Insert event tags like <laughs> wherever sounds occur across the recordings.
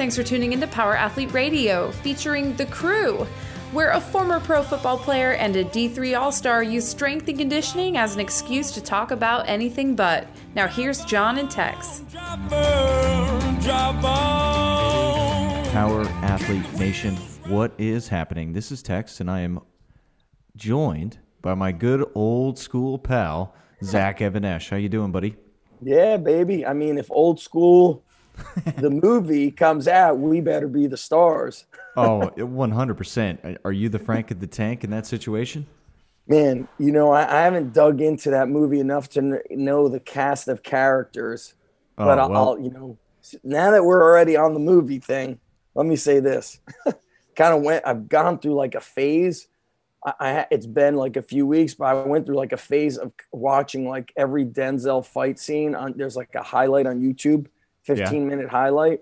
Thanks for tuning into Power Athlete Radio, featuring The Crew, where a former pro football player and a D3 All Star use strength and conditioning as an excuse to talk about anything but. Now, here's John and Tex. Power Athlete Nation, what is happening? This is Tex, and I am joined by my good old school pal, Zach Even-Esh. How you doing, buddy? Yeah, baby. I mean, if old school the movie comes out, we better be the stars. oh, <laughs> 100%. Are you the Frank of the Tank in that situation? Man, you know, I, I haven't dug into that movie enough to kn- know the cast of characters. Oh, but I'll, well. I'll, you know, now that we're already on the movie thing, let me say this. <laughs> kind of went, I've gone through like a phase. I, I, it's been like a few weeks, but I went through like a phase of watching like every Denzel fight scene on, there's like a highlight on YouTube 15 minute highlight.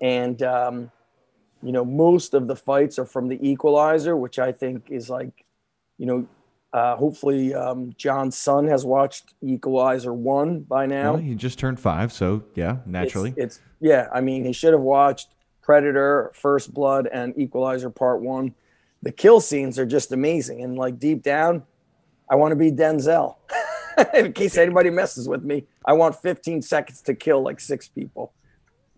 And, um, you know, most of the fights are from the equalizer, which I think is like, you know, uh, hopefully um, John's son has watched Equalizer 1 by now. Well, he just turned five, so yeah, It's- naturally. It's, yeah, I mean, he should have watched Predator, First Blood, and Equalizer Part 1. The kill scenes are just amazing. And like deep down, I want to be Denzel. <laughs> <laughs> In case anybody messes with me, I want 15 seconds to kill like six people.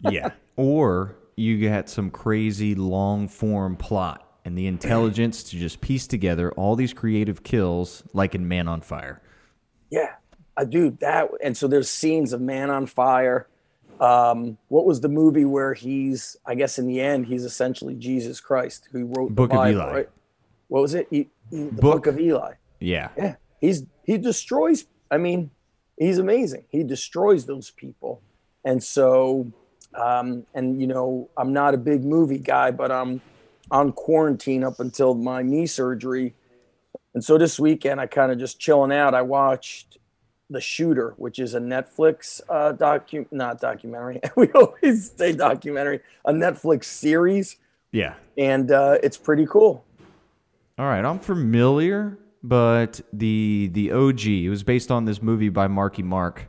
yeah. Or you get some crazy long form plot and the intelligence to just piece together all these creative kills, like in Man on Fire. Yeah, I do that. And so there's scenes of Man on Fire. Um, what was the movie where he's, I guess in the end, he's essentially Jesus Christ who wrote the Book of Eli. right? What was it? E- E- the Book- Book of Eli. Yeah. Yeah, he's he destroys. I mean, he's amazing. He destroys those people, and so, um, and you know, I'm not a big movie guy, but I'm on quarantine up until my knee surgery, and so this weekend I kind of just chilling out. I watched The Shooter, which is a Netflix uh, docu not documentary. <laughs> we always say documentary, a Netflix series, Yeah. and uh, it's pretty cool. All right, I'm familiar, but the the OG it was based on this movie by Marky Mark.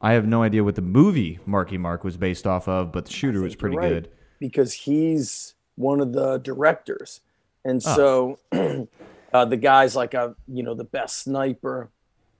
I have no idea what the movie Marky Mark was based off of, but the shooter was pretty right, good. because he's one of the directors, and Oh. so <clears throat> uh, the guy's like a you know the best sniper,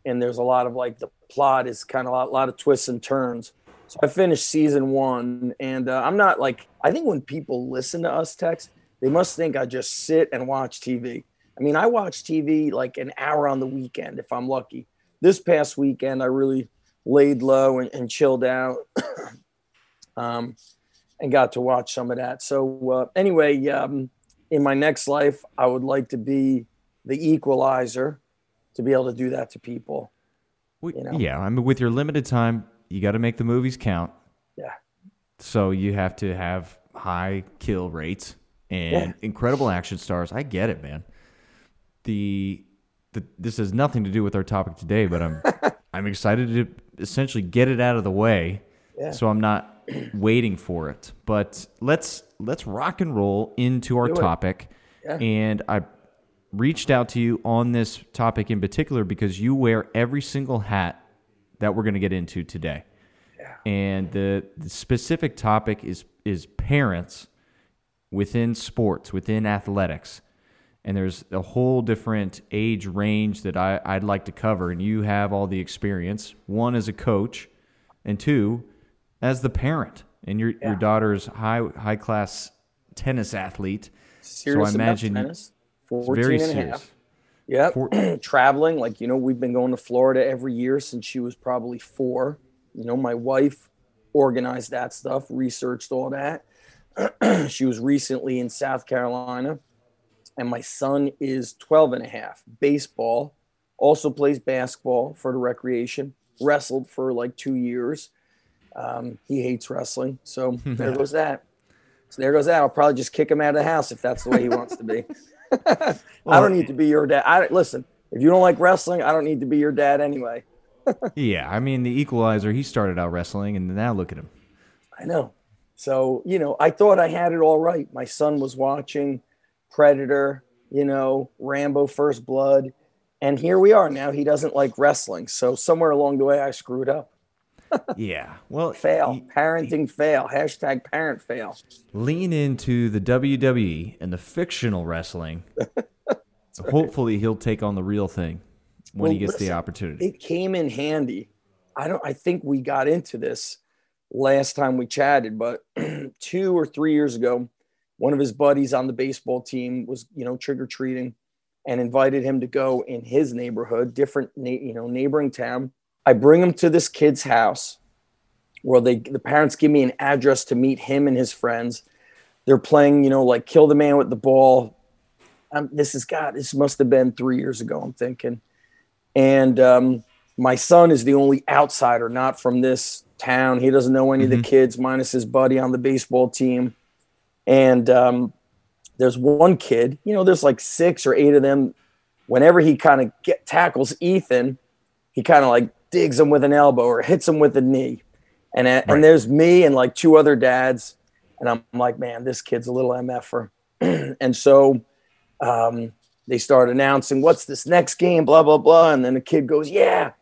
and there's a lot of like the plot is kind of a lot, lot of twists and turns. So I finished season one, and uh, I'm not like I think when people listen to us Tex, they must think I just sit and watch TV. I mean, I watch TV like an hour on the weekend if I'm lucky. This past weekend, I really laid low and, and chilled out. <coughs> um, and got to watch some of that. So uh, anyway, um, in my next life, I would like to be the equalizer, to be able to do that to people. You know? Yeah, I mean, with your limited time, you got to make the movies count. Yeah, So you have to have high kill rates and Yeah. incredible action stars. I get it, man. The, the this has nothing to do with our topic today, but I'm <laughs> I'm excited to essentially get it out of the way, Yeah. so I'm not <clears throat> waiting for it. But let's let's rock and roll into our topic. Yeah. And I reached out to you on this topic in particular because you wear every single hat that we're going to get into today and the, the specific topic is is parents within sports within athletics and there's a whole different age range that I, I'd like to cover and you have all the experience one as a coach and two as the parent and your your daughter's high high class tennis athlete serious so I imagine tennis. 14 very and a serious half. Yep. For- <clears throat> Traveling, like, you know, we've been going to Florida every year since she was probably four. You know, my wife organized that stuff, researched all that. <clears throat> she was recently in South Carolina. And my son is 12 and a half, baseball, also plays basketball for the recreation, wrestled for like two years. Um, he hates wrestling. So <laughs> there goes that. So there goes that. I'll probably just kick him out of the house if that's the way he wants to be. <laughs> I don't need to be your dad. I listen. If you don't like wrestling, I don't need to be your dad anyway. <laughs> yeah I mean the equalizer he started out wrestling and now look at him I know. So you know, I thought I had it all right. My son was watching Predator, you know, Rambo: First Blood, and here we are now. He doesn't like wrestling. So somewhere along the way, I screwed up. <laughs> yeah. Well, fail. Parenting fail. Hashtag parent fail. Lean into the WWE and the fictional wrestling. <laughs> Hopefully, he'll take on the real thing when well, he gets listen, the opportunity. It came in handy. I don't. I think we got into this last time we chatted, but <clears throat> two or three years ago, one of his buddies on the baseball team was, you know, trick or treating, and invited him to go in his neighborhood, different, you know, neighboring town. I bring him to this kid's house, where they the parents give me an address to meet him and his friends. They're playing, you know, like kill the man with the ball. Um, this is God. This must have been three years ago. I'm thinking, and um, my son is the only outsider, not from this town. He doesn't know any mm-hmm. of the mm-hmm. kids, minus his buddy on the baseball team. And um, there's one kid, you know, there's like six or eight of them. Whenever he kind of get tackles Ethan, he kind of like digs him with an elbow or hits him with a knee. And, right. and there's me and like two other dads. And I'm like, man, this kid's a little MFer. <clears throat> and so um, they start announcing, what's this next game? Blah, blah, blah. And then the kid goes, yeah,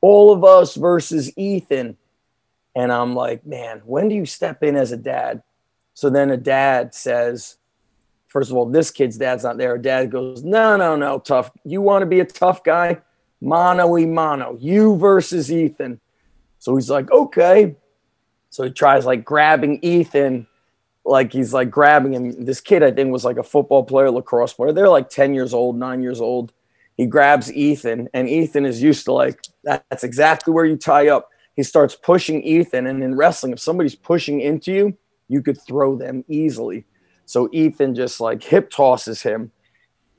all of us versus Ethan. And I'm like, man, when do you step in as a dad? So then a dad says, first of all, this kid's dad's not there. Dad goes, no, no, no, tough. You want to be a tough guy? Mano y mano, you versus Ethan. So he's like, okay. So he tries like grabbing Ethan, like he's like grabbing him. This kid, I think, was like a football player, lacrosse player. They're like 10 years old, nine years old. He grabs Ethan, and Ethan is used to like, that's exactly where you tie up he starts pushing Ethan. And in wrestling, if somebody's pushing into you, you could throw them easily. So Ethan just like hip tosses him,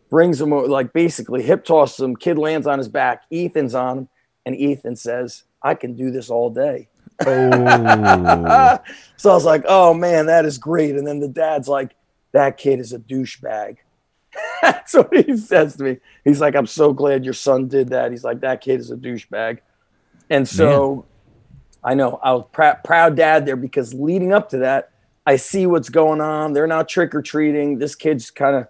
brings him like basically hip tosses him. Kid lands on his back. Ethan's on him, and Ethan says, "I can do this all day." Oh. <laughs> so I was like, "Oh man, that is great." And then the dad's like, "That kid is a douchebag." <laughs> That's what he says to me. He's like, "I'm so glad your son did that." He's like, "That kid is a douchebag." And so I know I was pr- proud dad there because leading up to that, I see what's going on. They're not trick or treating. This kid's kind of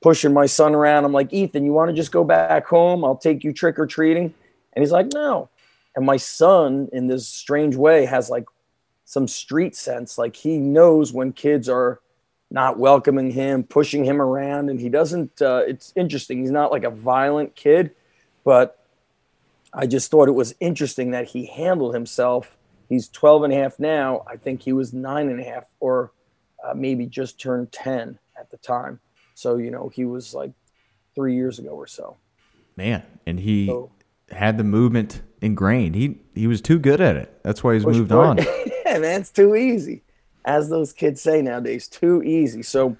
pushing my son around. I'm like, Ethan, you want to just go back home? I'll take you trick or treating. And he's like, no. And my son, in this strange way, has like some street sense. Like he knows when kids are not welcoming him, pushing him around. And he doesn't, uh, it's interesting. He's not like a violent kid, but I just thought it was interesting that he handled himself. He's 12 and a half now. I think he was nine and a half or uh, maybe just turned 10 at the time. So, you know, he was like three years ago or so. Man, and he so, had the movement ingrained. He he was too good at it. That's why he's moved on. <laughs> yeah, man, it's too easy. As those kids say nowadays, too easy. So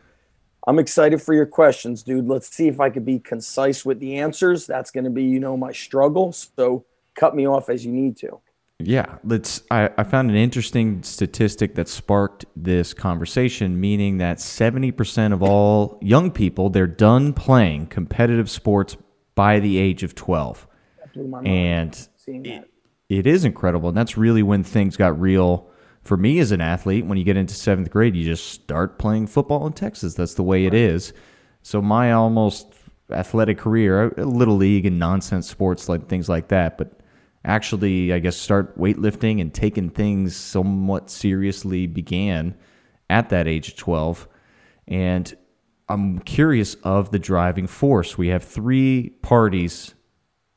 I'm excited for your questions, dude. Let's see if I could be concise with the answers. That's going to be, you know, my struggle. So cut me off as you need to. Yeah, let's. I, I found an interesting statistic that sparked this conversation, meaning that 70% of all young people they're done playing competitive sports by the age of 12. And it, it is incredible, and that's really when things got real for me as an athlete, when you get into seventh grade, you just start playing football in Texas. That's the way it is. So my almost athletic career, a little league and nonsense sports like things like that, but actually, I guess start weightlifting and taking things somewhat seriously began at that age of 12. And I'm curious of the driving force. We have three parties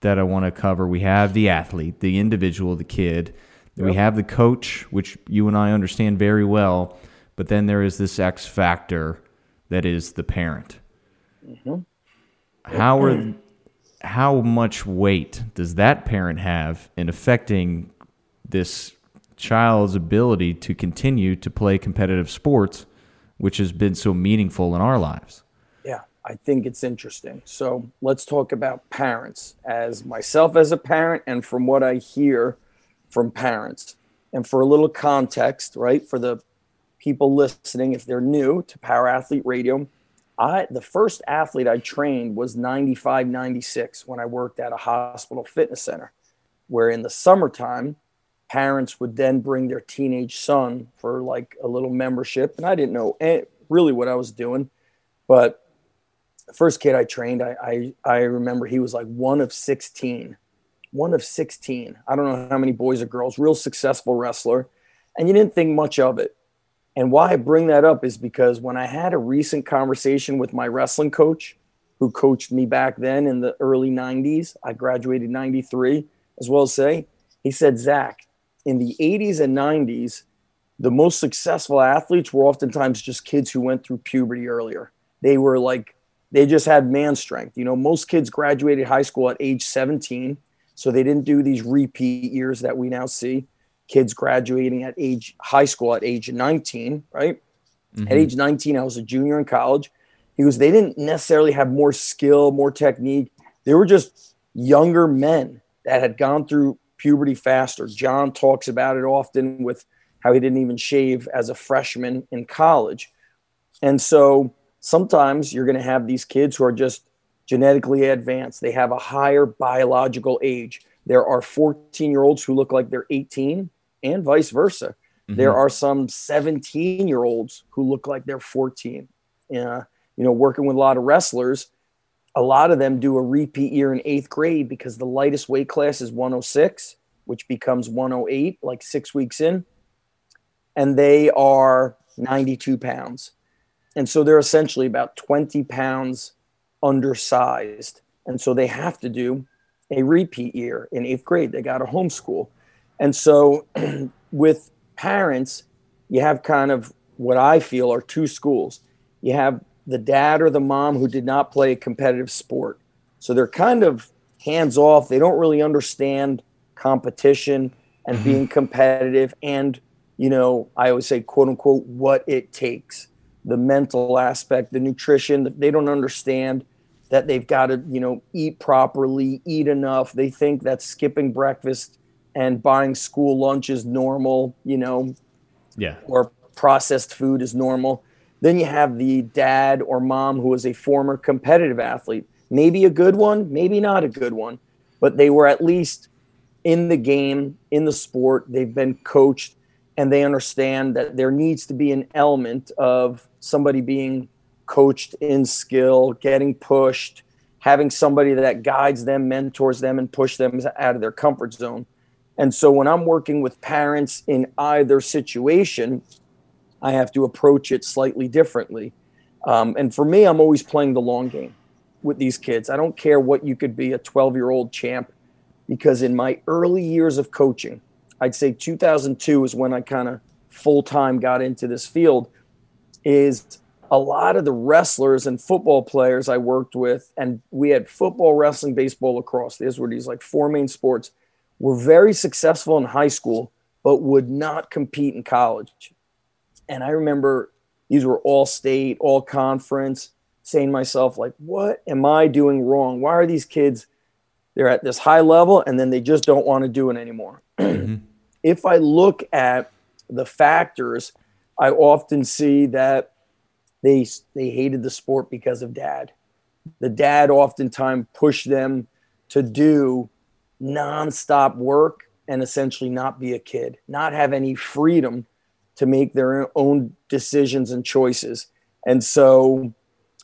that I want to cover. We have the athlete, the individual, the kid Yep. We have the coach, which you and I understand very well, but then there is this X factor that is the parent. Mm-hmm. How are <clears throat> how much weight does that parent have in affecting this child's ability to continue to play competitive sports, which has been so meaningful in our lives? Yeah, I think it's interesting. So let's talk about parents. As myself as a parent, and from what I hear from parents. And for a little context, right, for the people listening, if they're new to Power Athlete Radio, I the first athlete I trained was 95, 96 when I worked at a hospital fitness center, where in the summertime, parents would then bring their teenage son for like a little membership. And I didn't know really what I was doing. But the first kid I trained, I, I, I remember he was like one of 16 one of 16. I don't know how many boys or girls, real successful wrestler. And you didn't think much of it. And why I bring that up is because when I had a recent conversation with my wrestling coach, who coached me back then in the early 90s, I graduated 93, as well as say, he said, Zach, in the 80s and 90s, the most successful athletes were oftentimes just kids who went through puberty earlier. They were like, they just had man strength. You know, most kids graduated high school at age 17. So they didn't do these repeat years that we now see. Kids graduating at age high school at age 19, right? Mm-hmm. At age 19, I was a junior in college. He goes, they didn't necessarily have more skill, more technique. They were just younger men that had gone through puberty faster. John talks about it often with how he didn't even shave as a freshman in college. And so sometimes you're going to have these kids who are just genetically advanced. They have a higher biological age. There are 14 year olds who look like they're 18 and vice versa. Mm-hmm. There are some 17 year olds who look like they're 14. Uh, you know, working with a lot of wrestlers, a lot of them do a repeat year in eighth grade because the lightest weight class is 106, which becomes 108 like six weeks in. And they are 92 pounds. And so they're essentially about 20 pounds undersized. And so they have to do a repeat year in eighth grade. They got a homeschool. And so <clears throat> with parents, you have kind of what I feel are two schools. You have the dad or the mom who did not play a competitive sport. So they're kind of hands off. They don't really understand competition and mm-hmm. being competitive and, you know, I always say, quote unquote, what it takes the mental aspect, the nutrition. They don't understand that they've got to, you know, eat properly, eat enough. They think that skipping breakfast and buying school lunch is normal, you know, yeah, or processed food is normal. Then you have the dad or mom who is a former competitive athlete, maybe a good one, maybe not a good one, but they were at least in the game, in the sport. They've been coached and they understand that there needs to be an element of somebody being coached in skill, getting pushed, having somebody that guides them, mentors them, and push them out of their comfort zone. And so when I'm working with parents in either situation, I have to approach it slightly differently. Um, and for me, I'm always playing the long game with these kids. I don't care what you could be a 12 year old champ, because in my early years of coaching, I'd say 2002 is when I kind of full time got into this field. Is a lot of the wrestlers and football players I worked with, and we had football, wrestling, baseball, lacrosse. These were these like four main sports. Were very successful in high school, but would not compete in college. And I remember these were all state, all conference, saying to myself, like, what am I doing wrong? Why are these kids? They're at this high level and then they just don't want to do it anymore. <clears throat> Mm-hmm. if I look at the factors, I often see that they they hated the sport because of dad. The dad oftentimes pushed them to do nonstop work and essentially not be a kid, not have any freedom to make their own decisions and choices. And so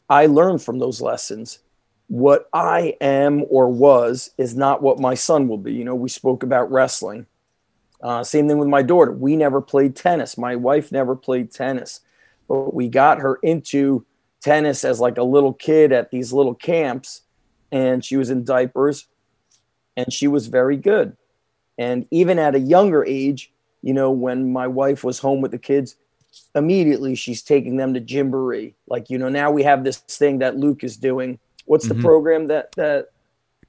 I learned from those lessons. What I am or was is not what my son will be. You know, we spoke about wrestling. Uh, same thing with my daughter. We never played tennis. My wife never played tennis, but we got her into tennis as like a little kid at these little camps, and she was in diapers, and she was very good. And even at a younger age, you know, when my wife was home with the kids, immediately she's taking them to Gymboree. Like, you know, now we have this thing that Luke is doing. What's mm-hmm. the program that that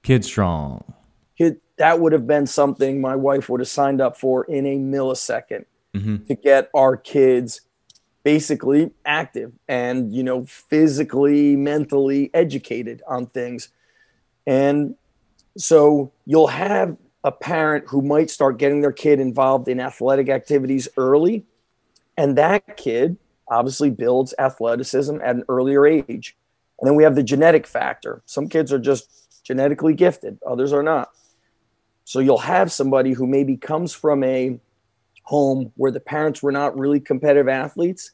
Kid Strong? Kid that would have been something my wife would have signed up for in a millisecond mm-hmm. to get our kids basically active and you know physically mentally educated on things and so you'll have a parent who might start getting their kid involved in athletic activities early and that kid obviously builds athleticism at an earlier age and then we have the genetic factor some kids are just genetically gifted others are not so you'll have somebody who maybe comes from a home where the parents were not really competitive athletes.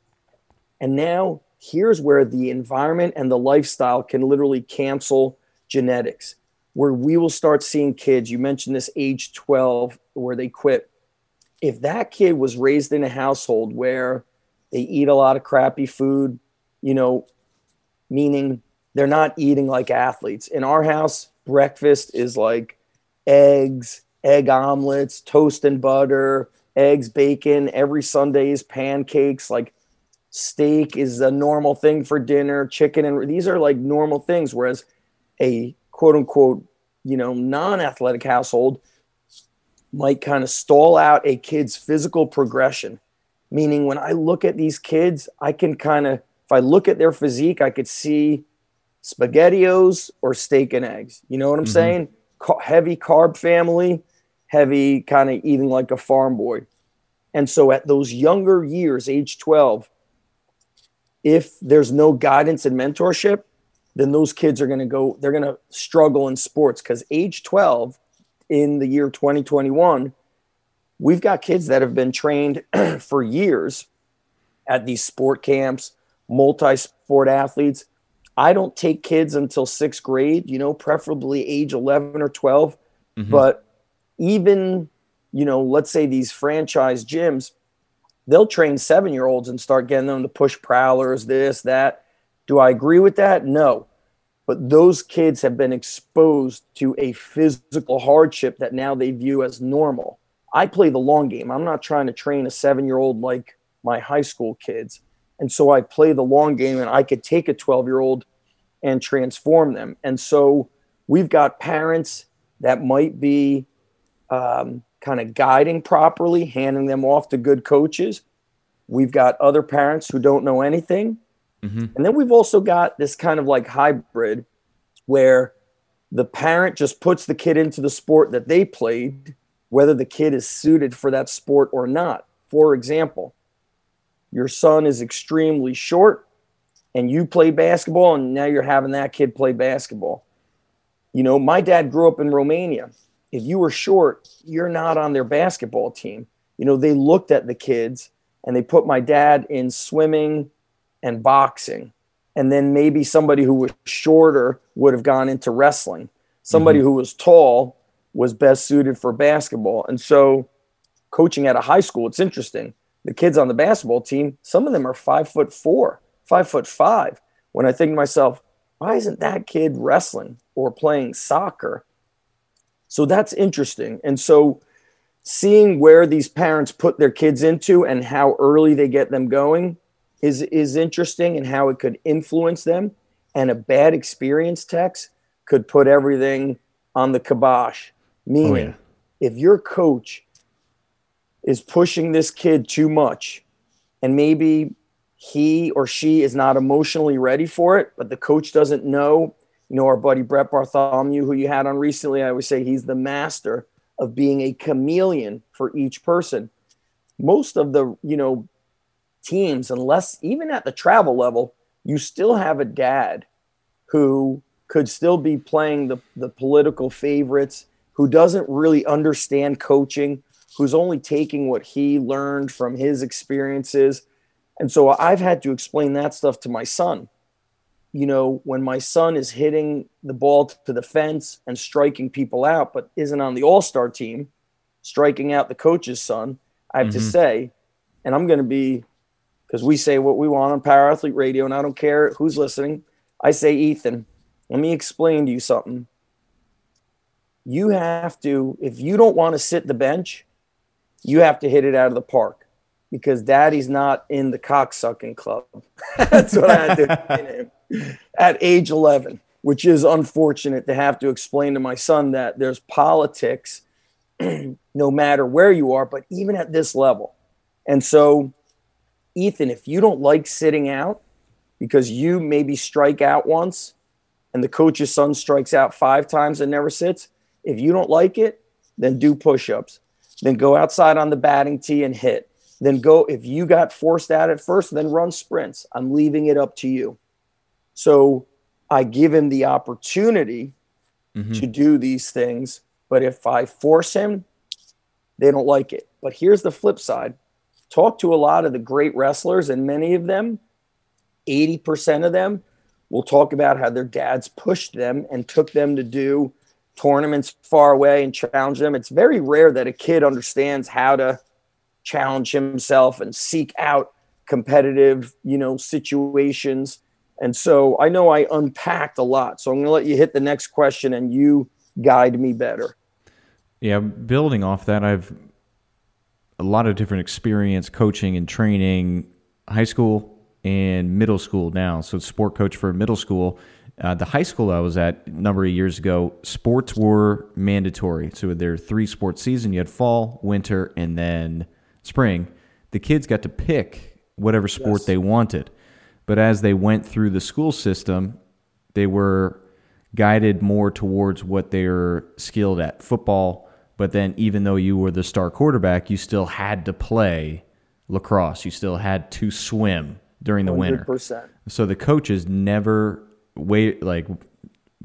And now here's where the environment and the lifestyle can literally cancel genetics. Where we will start seeing kids. You mentioned this age 12 where they quit. If that kid was raised in a household where they eat a lot of crappy food, you know, meaning they're not eating like athletes. In our house, breakfast is like eggs, egg omelets, toast and butter, eggs, bacon. Every Sunday is pancakes. Like steak is a normal thing for dinner, chicken, and these are like normal things. Whereas a quote unquote, you know, non athletic household might kind of stall out a kid's physical progression. Meaning, when I look at these kids, I can kind of, if I look at their physique, I could see spaghettios or steak and eggs. You know what I'm mm-hmm. saying? heavy carb family, heavy kind of eating like a farm boy. And so at those younger years, age 12, if there's no guidance and mentorship, then those kids are going to go, they're going to struggle in sports because age 12 in the year 2021, we've got kids that have been trained <clears throat> for years at these sport camps, multi sport athletes. I don't take kids until sixth grade, you know, preferably age 11 or 12. Mm-hmm. But even, you know, let's say these franchise gyms, they'll train seven year olds and start getting them to push prowlers, this, that. Do I agree with that? No. But those kids have been exposed to a physical hardship that now they view as normal. I play the long game. I'm not trying to train a seven year old like my high school kids. And so I play the long game and I could take a 12 year old and transform them. And so we've got parents that might be um, kind of guiding properly, handing them off to good coaches. We've got other parents who don't know anything. Mm-hmm. And then we've also got this kind of like hybrid where the parent just puts the kid into the sport that they played, whether the kid is suited for that sport or not. For example, your son is extremely short and you play basketball and now you're having that kid play basketball. You know, my dad grew up in Romania. If you were short, you're not on their basketball team. You know, they looked at the kids and they put my dad in swimming and boxing. And then maybe somebody who was shorter would have gone into wrestling. Somebody mm-hmm. who was tall was best suited for basketball. And so, coaching at a high school, it's interesting the kids on the basketball team, some of them are five foot four, five foot five. When I think to myself, why isn't that kid wrestling or playing soccer? So that's interesting. And so seeing where these parents put their kids into and how early they get them going is is interesting and how it could influence them. And a bad experience Tex could put everything on the kibosh. Meaning, oh, yeah. if your coach is pushing this kid too much and maybe he or she is not emotionally ready for it but the coach doesn't know you know our buddy brett bartholomew who you had on recently i would say he's the master of being a chameleon for each person most of the you know teams unless even at the travel level you still have a dad who could still be playing the, the political favorites who doesn't really understand coaching who's only taking what he learned from his experiences. And so I've had to explain that stuff to my son. You know, when my son is hitting the ball to the fence and striking people out, but isn't on the all star team, striking out the coach's son, I have mm-hmm. to say, and I'm going to be, because we say what we want on Power Athlete Radio, and I don't care who's listening. I say, Ethan, let me explain to you something. You have to, if you don't want to sit the bench, you have to hit it out of the park because daddy's not in the cocksucking club. <laughs> That's what I had to him at age 11, which is unfortunate to have to explain to my son that there's politics <clears throat> no matter where you are, but even at this level. And so, Ethan, if you don't like sitting out because you maybe strike out once and the coach's son strikes out five times and never sits, if you don't like it, then do push ups then go outside on the batting tee and hit. Then go, if you got forced out at first, then run sprints. I'm leaving it up to you. So I give him the opportunity mm-hmm. to do these things. But if I force him, they don't like it. But here's the flip side talk to a lot of the great wrestlers, and many of them, 80% of them, will talk about how their dads pushed them and took them to do tournaments far away and challenge them. It's very rare that a kid understands how to challenge himself and seek out competitive, you know, situations. And so I know I unpacked a lot. So I'm going to let you hit the next question and you guide me better. Yeah, building off that, I've a lot of different experience coaching and training high school and middle school now. So sport coach for middle school. Uh, the high school I was at a number of years ago, sports were mandatory. So there are three sports season. You had fall, winter, and then spring. The kids got to pick whatever sport yes. they wanted. But as they went through the school system, they were guided more towards what they were skilled at football. But then, even though you were the star quarterback, you still had to play lacrosse. You still had to swim during the 100%. winter. So the coaches never wait like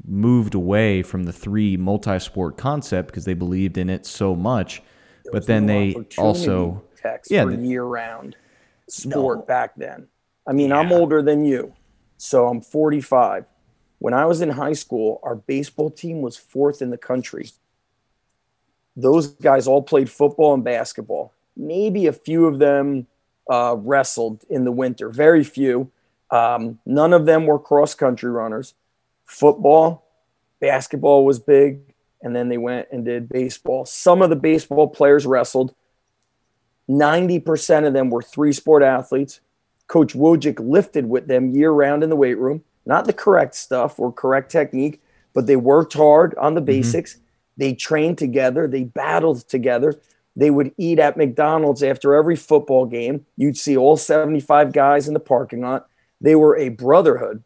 moved away from the three multi-sport concept because they believed in it so much. There but then no they also yeah, year-round sport no. back then. I mean, yeah. I'm older than you, so I'm 45. When I was in high school, our baseball team was fourth in the country. Those guys all played football and basketball. Maybe a few of them uh, wrestled in the winter, very few. Um, none of them were cross country runners. Football, basketball was big, and then they went and did baseball. Some of the baseball players wrestled. 90% of them were three sport athletes. Coach Wojcik lifted with them year round in the weight room. Not the correct stuff or correct technique, but they worked hard on the mm-hmm. basics. They trained together, they battled together. They would eat at McDonald's after every football game. You'd see all 75 guys in the parking lot. They were a brotherhood.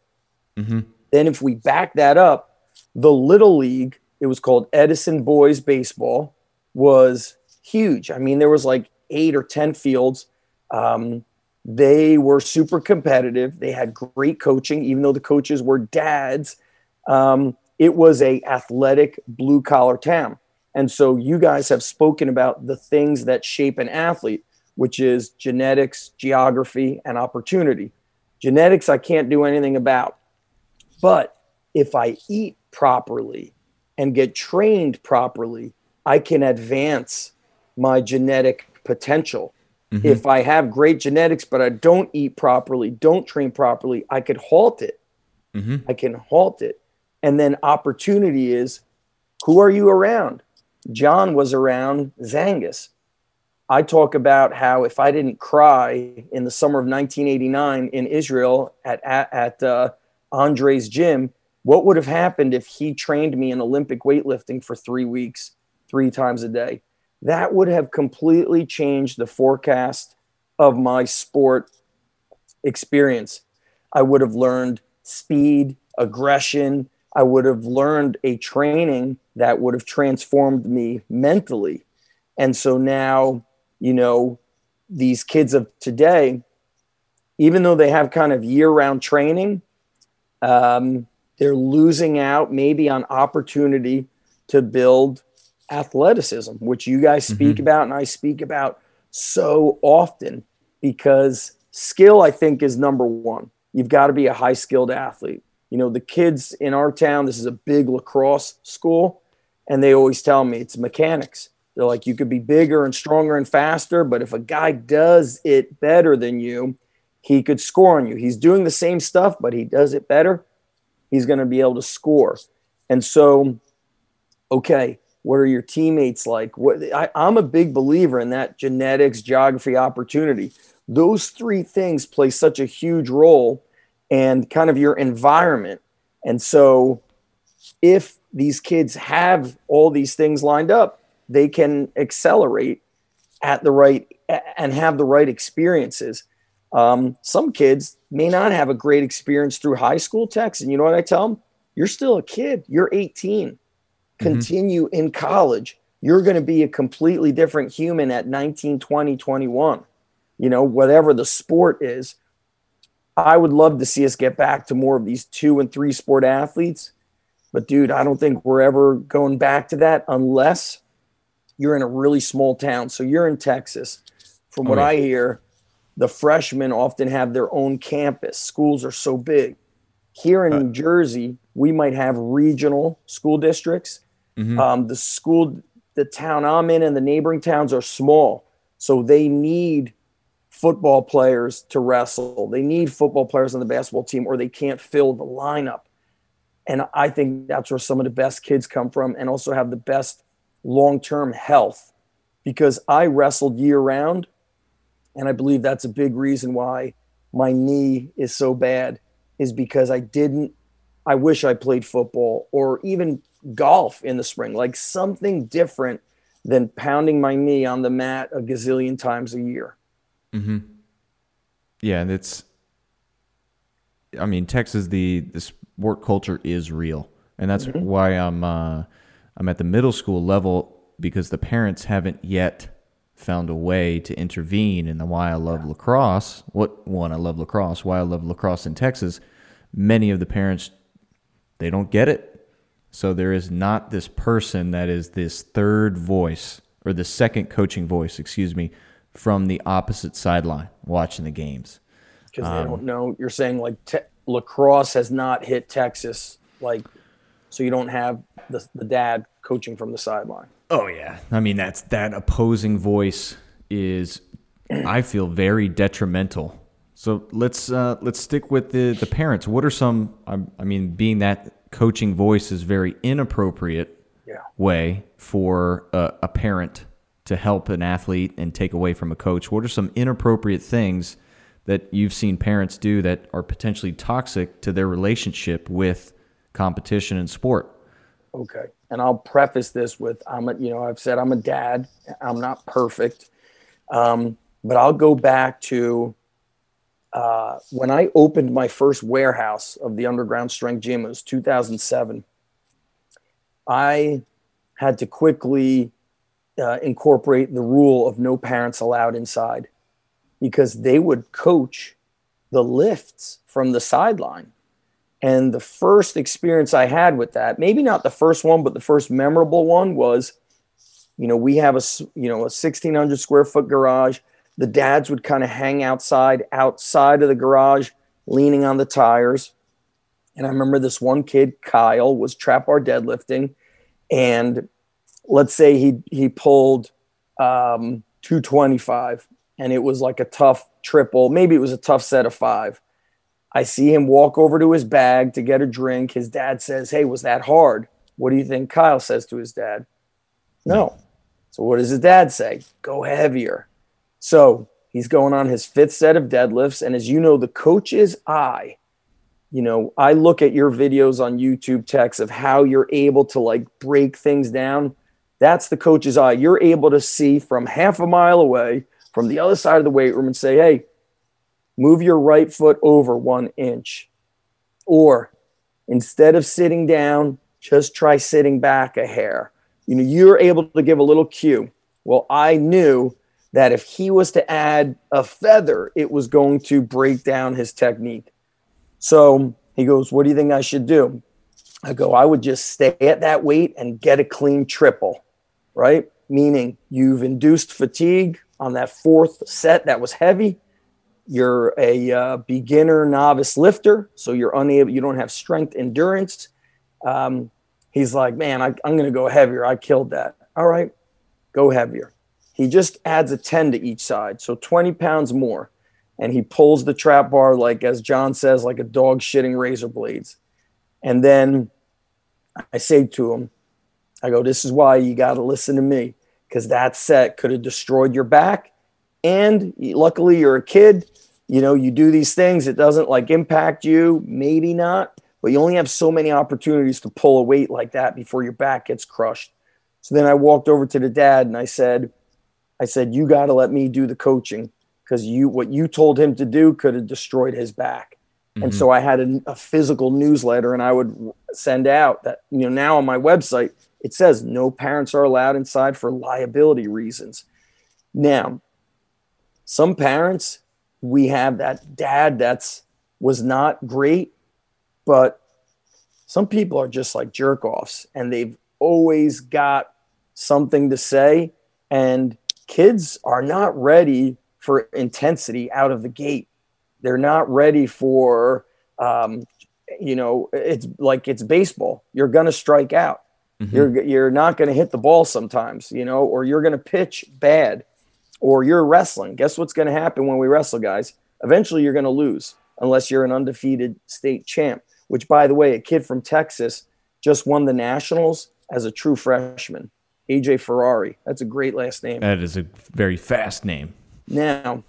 Mm-hmm. Then, if we back that up, the Little League, it was called Edison Boys Baseball, was huge. I mean, there was like eight or 10 fields. Um, they were super competitive. They had great coaching, even though the coaches were dads. Um, it was a athletic blue collar town. And so you guys have spoken about the things that shape an athlete, which is genetics, geography, and opportunity. Genetics, I can't do anything about. But if I eat properly and get trained properly, I can advance my genetic potential. Mm-hmm. If I have great genetics, but I don't eat properly, don't train properly, I could halt it. Mm-hmm. I can halt it. And then opportunity is who are you around? John was around Zangus. I talk about how if I didn't cry in the summer of 1989 in Israel at, at, at uh, Andre's gym, what would have happened if he trained me in Olympic weightlifting for three weeks, three times a day? That would have completely changed the forecast of my sport experience. I would have learned speed, aggression. I would have learned a training that would have transformed me mentally. And so now, you know, these kids of today, even though they have kind of year round training, um, they're losing out maybe on opportunity to build athleticism, which you guys speak mm-hmm. about and I speak about so often because skill, I think, is number one. You've got to be a high skilled athlete. You know, the kids in our town, this is a big lacrosse school, and they always tell me it's mechanics. They're like, you could be bigger and stronger and faster, but if a guy does it better than you, he could score on you. He's doing the same stuff, but he does it better. He's going to be able to score. And so, okay, what are your teammates like? What I, I'm a big believer in that genetics, geography, opportunity. Those three things play such a huge role and kind of your environment. And so, if these kids have all these things lined up, they can accelerate at the right and have the right experiences. Um, some kids may not have a great experience through high school Tex. And you know what I tell them? You're still a kid. You're 18. Mm-hmm. Continue mm-hmm. in college. You're going to be a completely different human at 19, 20, 21. You know, whatever the sport is. I would love to see us get back to more of these two and three sport athletes. But dude, I don't think we're ever going back to that unless you're in a really small town. So you're in Texas. From what oh. I hear, the freshmen often have their own campus. Schools are so big. Here in uh, New Jersey, we might have regional school districts, Mm-hmm. Um, the school, the town I'm in, and the neighboring towns are small, so they need football players to wrestle. They need football players on the basketball team, or they can't fill the lineup. And I think that's where some of the best kids come from, and also have the best long term health. Because I wrestled year round, and I believe that's a big reason why my knee is so bad, is because I didn't. I wish I played football or even golf in the spring, like something different than pounding my knee on the mat a gazillion times a year. Mm-hmm. Yeah, and it's. I mean, Texas, the the sport culture is real, and that's mm-hmm. why I'm uh, I'm at the middle school level because the parents haven't yet found a way to intervene in the why I love yeah. lacrosse. What one I love lacrosse, why I love lacrosse in Texas. Many of the parents they don't get it so there is not this person that is this third voice or the second coaching voice, excuse me, from the opposite sideline watching the games. Because um, they don't know. You're saying like te- lacrosse has not hit Texas, like, so you don't have the, the dad coaching from the sideline. Oh yeah, I mean that's that opposing voice is, I feel very detrimental. So let's uh, let's stick with the the parents. What are some? I, I mean, being that coaching voice is very inappropriate yeah. way for a, a, parent to help an athlete and take away from a coach? What are some inappropriate things that you've seen parents do that are potentially toxic to their relationship with competition and sport? Okay. And I'll preface this with I'm a, you know, I've said I'm a dad. I'm not perfect. Um, but I'll go back to uh, when I opened my first warehouse of the underground strength gym, it was 2007. I had to quickly uh, incorporate the rule of no parents allowed inside because they would coach the lifts from the sideline. And the first experience I had with that, maybe not the first one, but the first memorable one was, you know, we have a, you know, a 1600 square foot garage the dads would kind of hang outside, outside of the garage, leaning on the tires. And I remember this one kid, Kyle, was trap bar deadlifting, and let's say he he pulled um, 225, and it was like a tough triple. Maybe it was a tough set of five. I see him walk over to his bag to get a drink. His dad says, "Hey, was that hard?" What do you think Kyle says to his dad? No. So what does his dad say? Go heavier. So he's going on his fifth set of deadlifts. And as you know, the coach's eye, you know, I look at your videos on YouTube, Tex, of how you're able to like break things down. That's the coach's eye. You're able to see from half a mile away from the other side of the weight room and say, hey, move your right foot over one inch. Or instead of sitting down, just try sitting back a hair. You know, you're able to give a little cue. Well, I knew that if he was to add a feather, it was going to break down his technique. So he goes, What do you think I should do? I go, I would just stay at that weight and get a clean triple, right? Meaning you've induced fatigue on that fourth set that was heavy. You're a uh, beginner novice lifter, so you're unable, you don't have strength endurance. Um, he's like, Man, I, I'm going to go heavier. I killed that. All right, go heavier he just adds a 10 to each side, so 20 pounds more. And he pulls the trap bar, like as John says, like a dog shitting razor blades. And then I say to him, I go, This is why you got to listen to me, because that set could have destroyed your back. And luckily, you're a kid. You know, you do these things, it doesn't like impact you, maybe not, but you only have so many opportunities to pull a weight like that before your back gets crushed. So then I walked over to the dad and I said, I said, you got to let me do the coaching because you what you told him to do could have destroyed his back. Mm-hmm. And so I had a, a, physical newsletter, and I would send out that you know now on my website it says no parents are allowed inside for liability reasons. Now, some parents we have that dad that's was not great, but some people are just like jerk offs, and they've always got something to say and kids are not ready for intensity out of the gate. They're not ready for, um, you know, it's like it's baseball. You're going to strike out. Mm-hmm. You're you're not going to hit the ball sometimes, you know, or you're going to pitch bad, or you're wrestling. Guess what's going to happen when we wrestle, guys? Eventually, you're going to lose unless you're an undefeated state champ. Which, by the way, a kid from Texas just won the nationals as a true freshman. AJ Ferrari. That's a great last name. That is a very fast name. Now,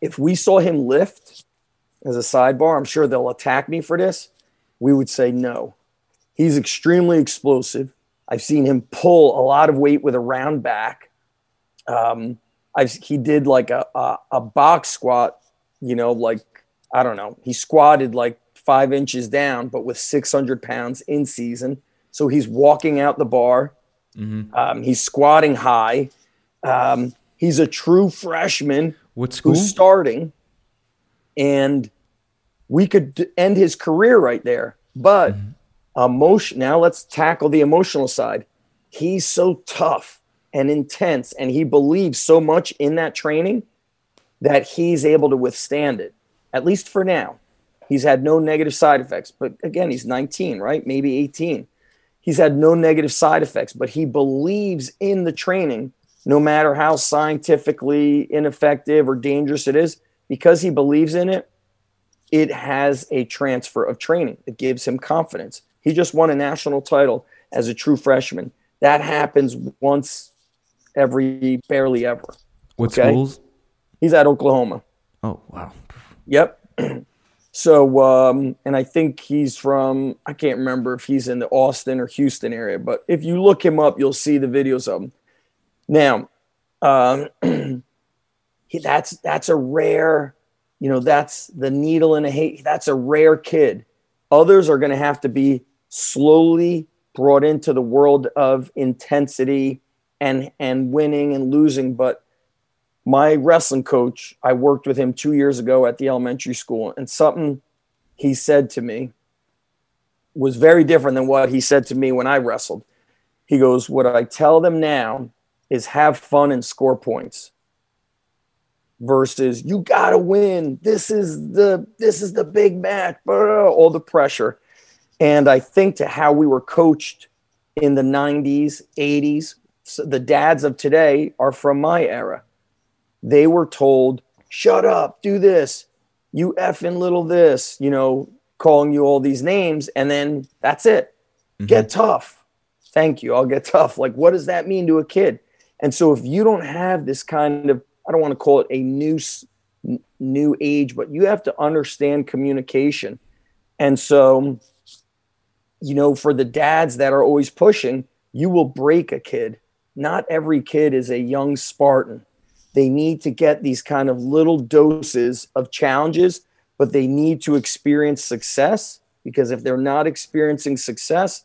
if we saw him lift as a sidebar, I'm sure they'll attack me for this. We would say no. He's extremely explosive. I've seen him pull a lot of weight with a round back. Um, I've, he did like a, a, a box squat, you know, like, I don't know, he squatted like five inches down, but with 600 pounds in season. So he's walking out the bar. Mm-hmm. Um, he's squatting high. Um, he's a true freshman. What school? Who's starting, and we could end his career right there. But mm-hmm. Emotion. Now let's tackle the emotional side. He's so tough and intense, and he believes so much in that training that he's able to withstand it. At least for now, he's had no negative side effects. But again, he's 19, right? Maybe 18 he's had no negative side effects, but he believes in the training, no matter how scientifically ineffective or dangerous it is, because he believes in it, it has a transfer of training. It gives him confidence. He just won a national title as a true freshman. That happens once every barely ever. What okay? schools? He's at Oklahoma. Oh, wow. Yep. <clears throat> So, um, and I think he's from, I can't remember if he's in the Austin or Houston area, but if you look him up, you'll see the videos of him. Now, um, <clears throat> he, that's, that's a rare, you know, that's the needle in a hay. That's a rare kid. Others are going to have to be slowly brought into the world of intensity and, and winning and losing. But my wrestling coach, I worked with him two years ago at the elementary school, and something he said to me was very different than what he said to me when I wrestled. He goes, What I tell them now is have fun and score points versus you gotta win. This is the this is the big match, all the pressure. And I think to how we were coached in the 90s, 80s, so the dads of today are from my era they were told, shut up, do this, you effing little this, you know, calling you all these names. And then that's it. Mm-hmm. Get tough. Thank you. I'll get tough. Like, what does that mean to a kid? And so if you don't have this kind of, I don't want to call it a new, new age, but you have to understand communication. And so, you know, for the dads that are always pushing, you will break a kid. Not every kid is a young Spartan. They need to get these kind of little doses of challenges, but they need to experience success because if they're not experiencing success,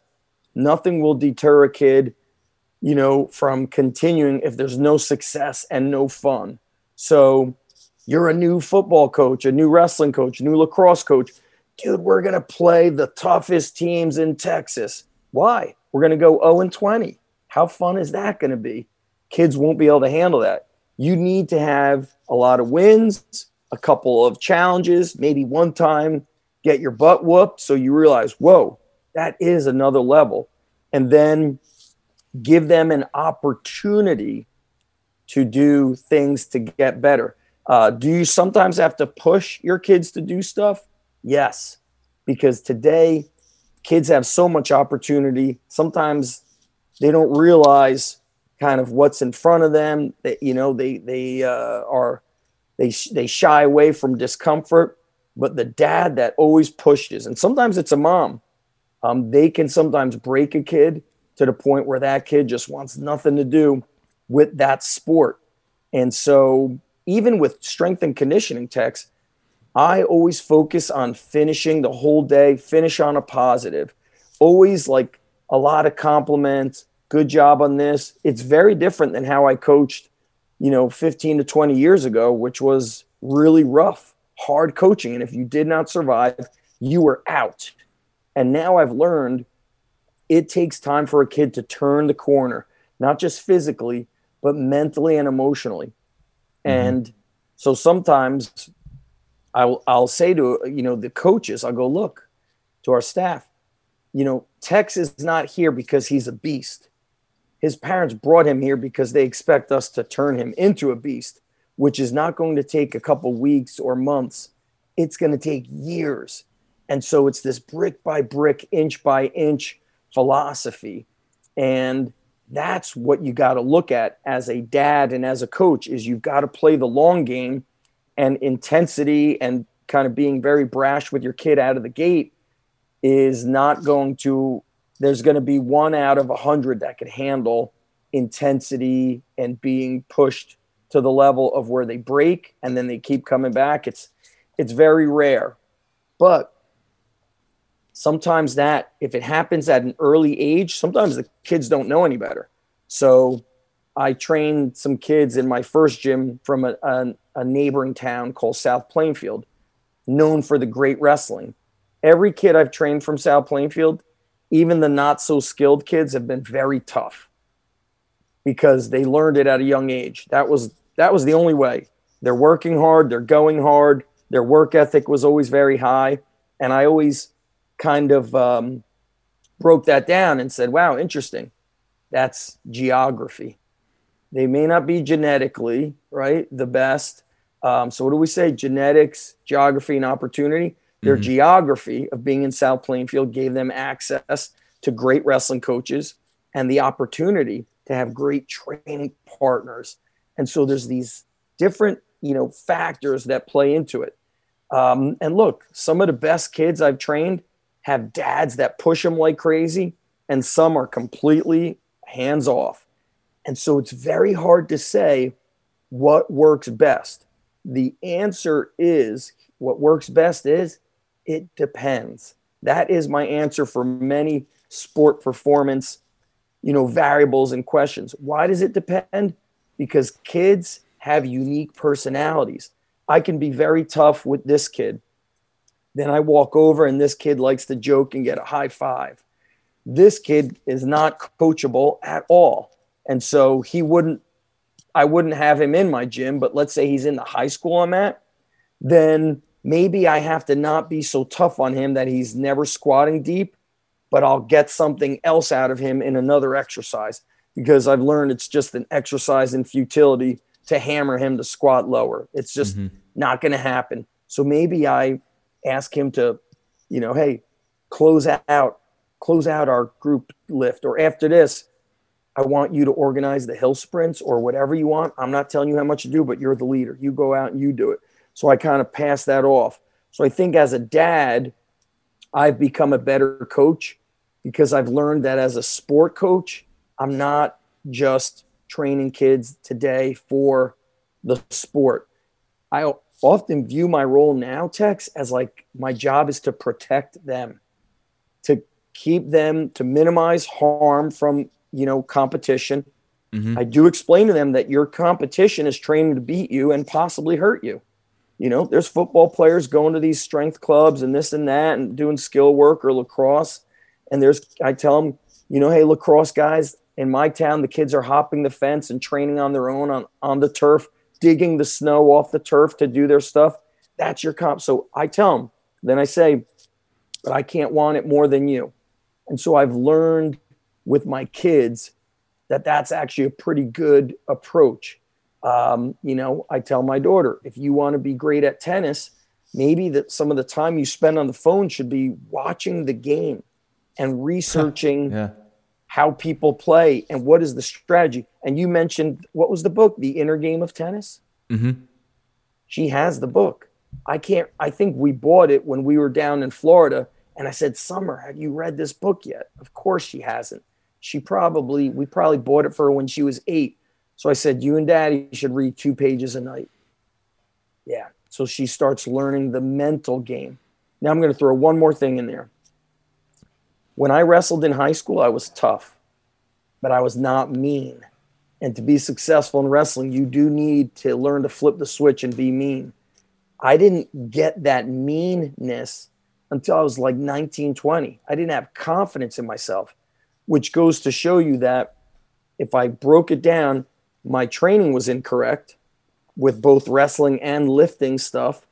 nothing will deter a kid, you know, from continuing if there's no success and no fun. So you're a new football coach, a new wrestling coach, a new lacrosse coach. Dude, we're going to play the toughest teams in Texas. Why? We're going to go 0 and 20. How fun is that going to be? Kids won't be able to handle that you need to have a lot of wins, a couple of challenges, maybe one time get your butt whooped so you realize, whoa, that is another level. And then give them an opportunity to do things to get better. Uh, do you sometimes have to push your kids to do stuff? Yes, because today kids have so much opportunity. Sometimes they don't realize kind of what's in front of them. That you know they they uh, are they they shy away from discomfort. But the dad that always pushes, and sometimes it's a mom, um, they can sometimes break a kid to the point where that kid just wants nothing to do with that sport. And so, even with strength and conditioning Tex, I always focus on finishing the whole day, finish on a positive. Always like a lot of compliments, good job on this. It's very different than how I coached, you know, 15 to 20 years ago, which was really rough, hard coaching. And if you did not survive, you were out. And now I've learned it takes time for a kid to turn the corner, not just physically, but mentally and emotionally. Mm-hmm. And so sometimes I'll, I'll say to, you know, the coaches, I'll go, look to our staff, you know, Tex is not here because he's a beast. His parents brought him here because they expect us to turn him into a beast, which is not going to take a couple weeks or months. It's going to take years. And so it's this brick by brick, inch by inch philosophy. And that's what you got to look at as a dad and as a coach is you've got to play the long game and intensity and kind of being very brash with your kid out of the gate is not going to there's going to be one out of a hundred that could handle intensity and being pushed to the level of where they break and then they keep coming back. It's it's very rare. But sometimes that if it happens at an early age sometimes the kids don't know any better. So i trained some kids in my first gym from a, a, a neighboring town called south plainfield known for the great wrestling every kid i've trained from south plainfield even the not so skilled kids have been very tough because they learned it at a young age that was that was the only way they're working hard they're going hard their work ethic was always very high and i always kind of um, broke that down and said, wow, interesting. That's geography. They may not be genetically, right, the best. Um, so, what do we say? Genetics, geography, and opportunity. Their mm-hmm. geography of being in South Plainfield gave them access to great wrestling coaches and the opportunity to have great training partners. And so there's these different, you know, factors that play into it. Um, and look, some of the best kids I've trained have dads that push them like crazy, and some are completely hands off. And so it's very hard to say what works best. The answer is what works best is it depends. That is my answer for many sport performance, you know, variables and questions. Why does it depend? Because kids have unique personalities. I can be very tough with this kid then I walk over and this kid likes to joke and get a high five. This kid is not coachable at all. And so he wouldn't, I wouldn't have him in my gym, but let's say he's in the high school I'm at, then maybe I have to not be so tough on him that he's never squatting deep, but I'll get something else out of him in another exercise because I've learned it's just an exercise in futility to hammer him to squat lower. It's just mm-hmm. not going to happen. So maybe I ask him to, you know, hey, close out, close out our group lift, or after this, I want you to organize the hill sprints or whatever you want. I'm not telling you how much to do, but you're the leader. You go out and you do it. So I kind of pass that off. So I think as a dad, I've become a better coach because I've learned that as a sport coach, I'm not just training kids today for the sport. I often view my role now, Tex, as like my job is to protect them, to keep them, to minimize harm from, you know, competition. Mm-hmm. I do explain to them that your competition is training to beat you and possibly hurt you. You know, there's football players going to these strength clubs and this and that and doing skill work or lacrosse. And there's, I tell them, you know, hey, lacrosse guys in my town, the kids are hopping the fence and training on their own on, on the turf digging the snow off the turf to do their stuff. That's your comp. So I tell them, then I say, but I can't want it more than you. And so I've learned with my kids that that's actually a pretty good approach. Um, you know, I tell my daughter, if you want to be great at tennis, maybe that some of the time you spend on the phone should be watching the game and researching yeah how people play and what is the strategy. And you mentioned what was the book, The Inner Game of Tennis? Mm-hmm. She has the book. I can't, I think we bought it when we were down in Florida. And I said, Summer, have you read this book yet? Of course she hasn't. She probably, we probably bought it for her when she was eight. So I said, You and daddy should read two pages a night. Yeah. So she starts learning the mental game. Now I'm going to throw one more thing in there. When I wrestled in high school, I was tough, but I was not mean. And to be successful in wrestling, you do need to learn to flip the switch and be mean. I didn't get that meanness until I was like 19, 20. I didn't have confidence in myself, which goes to show you that if I broke it down, my training was incorrect with both wrestling and lifting stuff.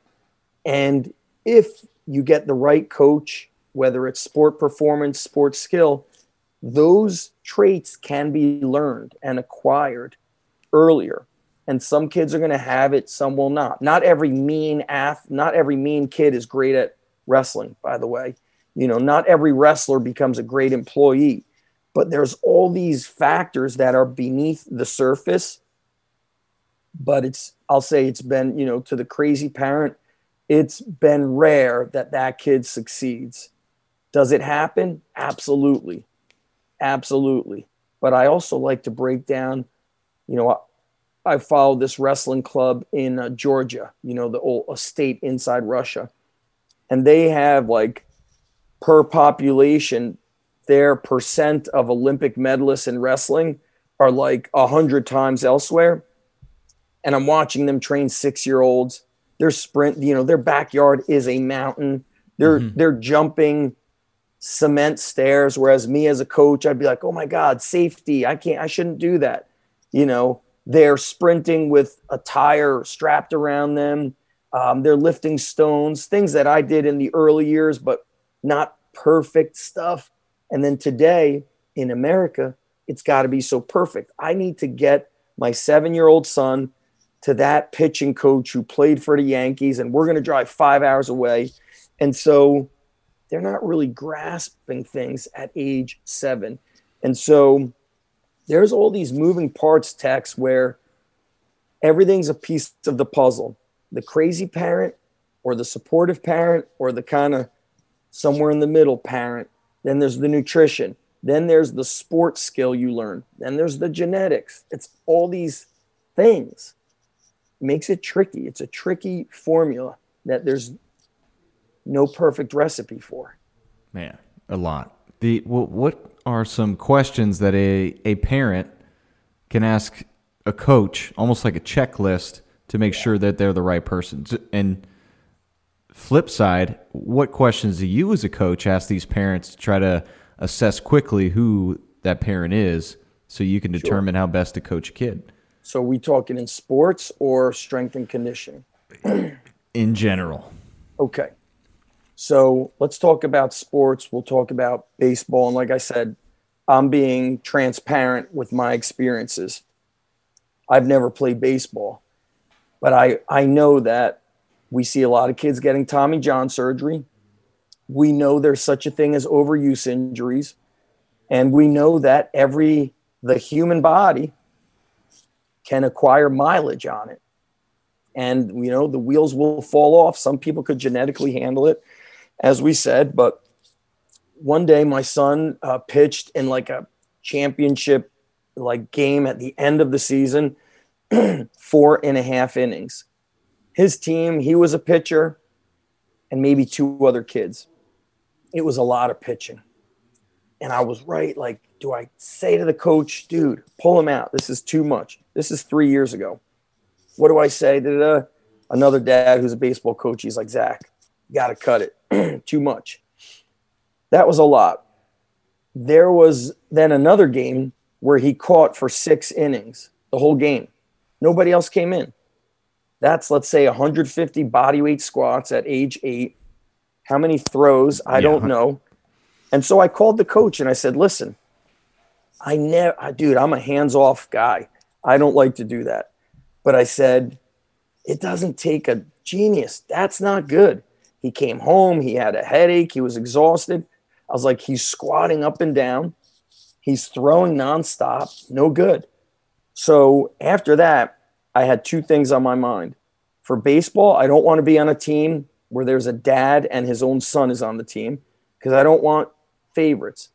And if you get the right coach whether it's sport performance, sports skill, those traits can be learned and acquired earlier. And some kids are going to have it, some will not. Not every mean ath, not every mean kid is great at wrestling, by the way. You know, not every wrestler becomes a great employee, but there's all these factors that are beneath the surface. But it's, I'll say it's been, you know, to the crazy parent, it's been rare that that kid succeeds. Does it happen? Absolutely. Absolutely. But I also like to break down, you know, I, I followed this wrestling club in uh, Georgia, you know, the old a state inside Russia. And they have like per population, their percent of Olympic medalists in wrestling are like a hundred times elsewhere. And I'm watching them train six year olds their sprint, you know, their backyard is a mountain. They're mm-hmm. they're jumping cement stairs. Whereas me as a coach, I'd be like, oh my God, safety. I can't, I shouldn't do that. You know, they're sprinting with a tire strapped around them. Um, they're lifting stones, things that I did in the early years, but not perfect stuff. And then today in America, it's got to be so perfect. I need to get my seven year old son to that pitching coach who played for the Yankees, and we're going to drive five hours away. And so they're not really grasping things at age seven. And so there's all these moving parts, Tex, where everything's a piece of the puzzle. The crazy parent, or the supportive parent, or the kind of somewhere in the middle parent. Then there's the nutrition. Then there's the sports skill you learn. Then there's the genetics. It's all these things makes it tricky. It's a tricky formula that there's no perfect recipe for. Man, a lot. The what are some questions that a a parent can ask a coach, almost like a checklist, to make sure that they're the right person? And flip side, what questions do you as a coach ask these parents to try to assess quickly who that parent is, so you can determine sure. how best to coach a kid? So we talking in sports or strength and conditioning? <clears throat> in general. Okay. So let's talk about sports. We'll talk about baseball. And like I said, I'm being transparent with my experiences. I've never played baseball, but I, I know that we see a lot of kids getting Tommy John surgery. We know there's such a thing as overuse injuries. And we know that every, the human body can acquire mileage on it. And, you know, the wheels will fall off. Some people could genetically handle it, as we said. But one day my son uh, pitched in like a championship like game at the end of the season, <clears throat> four and a half innings. His team, he was a pitcher and maybe two other kids. It was a lot of pitching. And I was right. Like, do I say to the coach, dude, pull him out? This is too much. This is three years ago. What do I say to another dad who's a baseball coach? He's like, Zach, got to cut it. <clears throat> Too much. That was a lot. There was then another game where he caught for six innings, the whole game. Nobody else came in. That's, let's say, 150 bodyweight squats at age eight. How many throws? I yeah. don't know. And so I called the coach and I said, listen, I never, dude, I'm a hands off guy. I don't like to do that. But I said, it doesn't take a genius. That's not good. He came home, he had a headache, he was exhausted. I was like, he's squatting up and down, he's throwing nonstop, no good. So after that, I had two things on my mind. For baseball, I don't want to be on a team where there's a dad and his own son is on the team because I don't want favorites.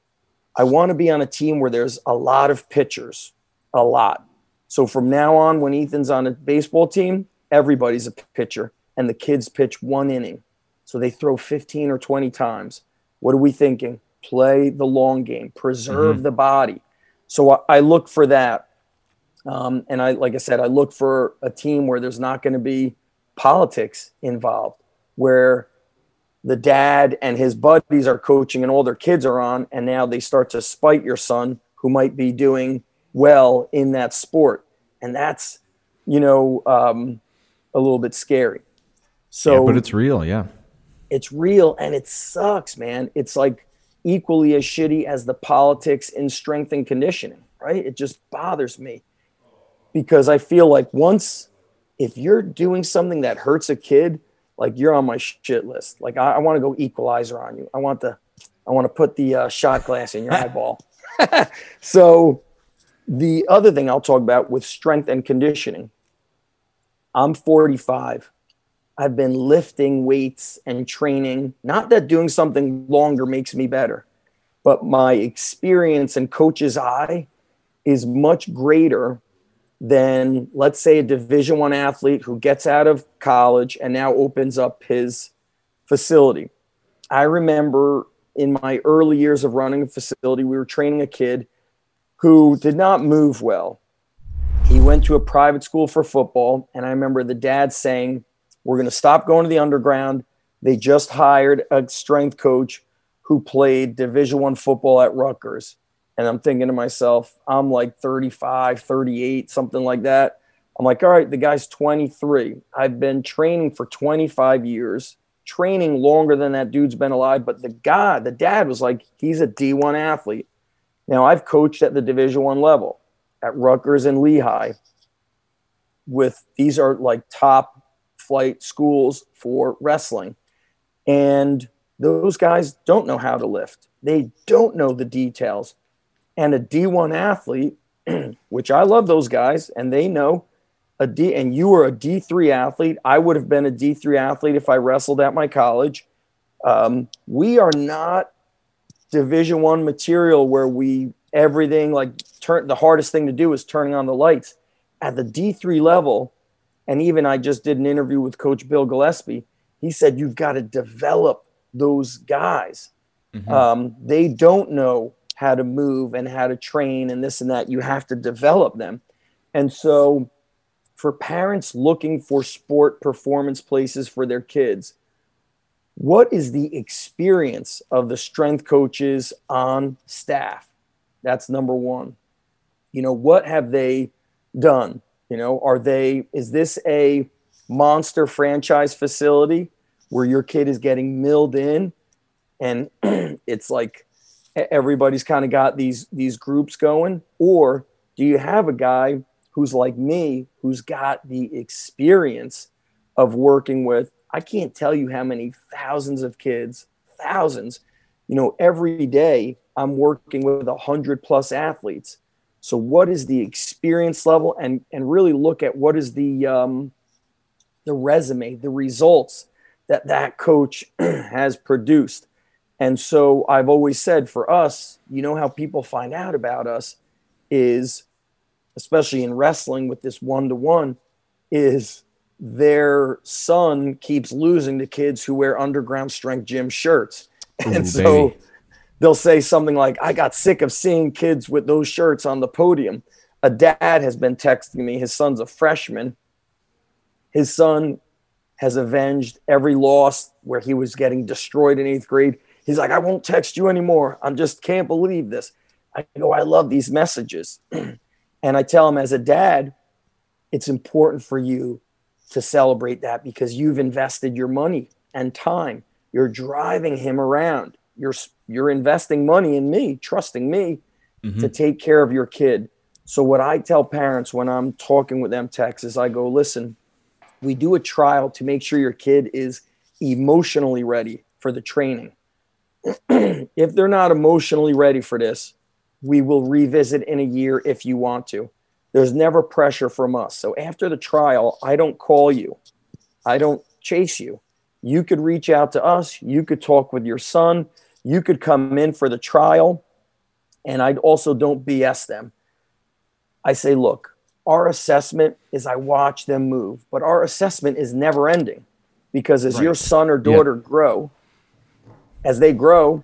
I want to be on a team where there's a lot of pitchers, a lot. So from now on, when Ethan's on a baseball team, everybody's a pitcher, and the kids pitch one inning. So they throw 15 or 20 times. What are we thinking? Play the long game, preserve mm-hmm. the body. So I, I look for that. Um, and I, like I said, I look for a team where there's not going to be politics involved, where the dad and his buddies are coaching and all their kids are on, and now they start to spite your son who might be doing well in that sport. And that's, you know, um, a little bit scary. So, yeah, but it's real. Yeah. It's real and it sucks, man. It's like equally as shitty as the politics in strength and conditioning, right? It just bothers me because I feel like once if you're doing something that hurts a kid, like you're on my shit list. Like I, I want to go equalizer on you. I want the, I want to put the uh, shot glass in your <laughs> eyeball. <laughs> so the other thing I'll talk about with strength and conditioning, I'm 45. I've been lifting weights and training. Not that doing something longer makes me better, but my experience and coach's eye is much greater than let's say a division 1 athlete who gets out of college and now opens up his facility. I remember in my early years of running a facility we were training a kid who did not move well. He went to a private school for football and I remember the dad saying we're going to stop going to the underground. They just hired a strength coach who played Division One football at Rutgers. And I'm thinking to myself, I'm like 35, 38, something like that. I'm like, all right, the guy's 23. I've been training for 25 years, training longer than that dude's been alive. But the guy, the dad was like, he's a D1 athlete. Now I've coached at the Division One level at Rutgers and Lehigh. With these are like top flight schools for wrestling. And those guys don't know how to lift, they don't know the details. And a D1 athlete, <clears throat> which I love those guys, and they know a D, and you were a D3 athlete. I would have been a D3 athlete if I wrestled at my college. Um, we are not division one material where we everything like turn the hardest thing to do is turning on the lights at the d3 level and even I just did an interview with Coach Bill Gillespie. He said, You've got to develop those guys. Mm-hmm. Um, they don't know how to move and how to train and this and that. You have to develop them. And so, for parents looking for sport performance places for their kids, what is the experience of the strength coaches on staff? That's number one. You know, what have they done? You know, are they, is this a monster franchise facility where your kid is getting milled in and <clears throat> it's like everybody's kind of got these these groups going? Or do you have a guy who's like me who's got the experience of working with I can't tell you how many thousands of kids thousands you know every day I'm working with a hundred plus athletes. So, what is the experience level, and and really look at what is the um, the resume, the results that that coach <clears throat> has produced. And so, I've always said for us, you know how people find out about us is, especially in wrestling with this one to one, is their son keeps losing to kids who wear underground strength gym shirts. <laughs> Ooh, and so baby they'll say something like, I got sick of seeing kids with those shirts on the podium. A dad has been texting me, his son's a freshman. His son has avenged every loss where he was getting destroyed in eighth grade. He's like, I won't text you anymore. I just can't believe this. I go, I love these messages. <clears throat> and I tell him, as a dad, it's important for you to celebrate that because you've invested your money and time. You're driving him around you're you're investing money in me, trusting me mm-hmm. to take care of your kid. So what I tell parents when I'm talking with them Tex is I go, listen, we do a trial to make sure your kid is emotionally ready for the training. <clears throat> if they're not emotionally ready for this, we will revisit in a year if you want to. There's never pressure from us. So after the trial, I don't call you. I don't chase you. You could reach out to us. You could talk with your son you could come in for the trial, and I also don't BS them. I say, look, our assessment is I watch them move, but our assessment is never ending because as right. your son or daughter yeah. grow, as they grow,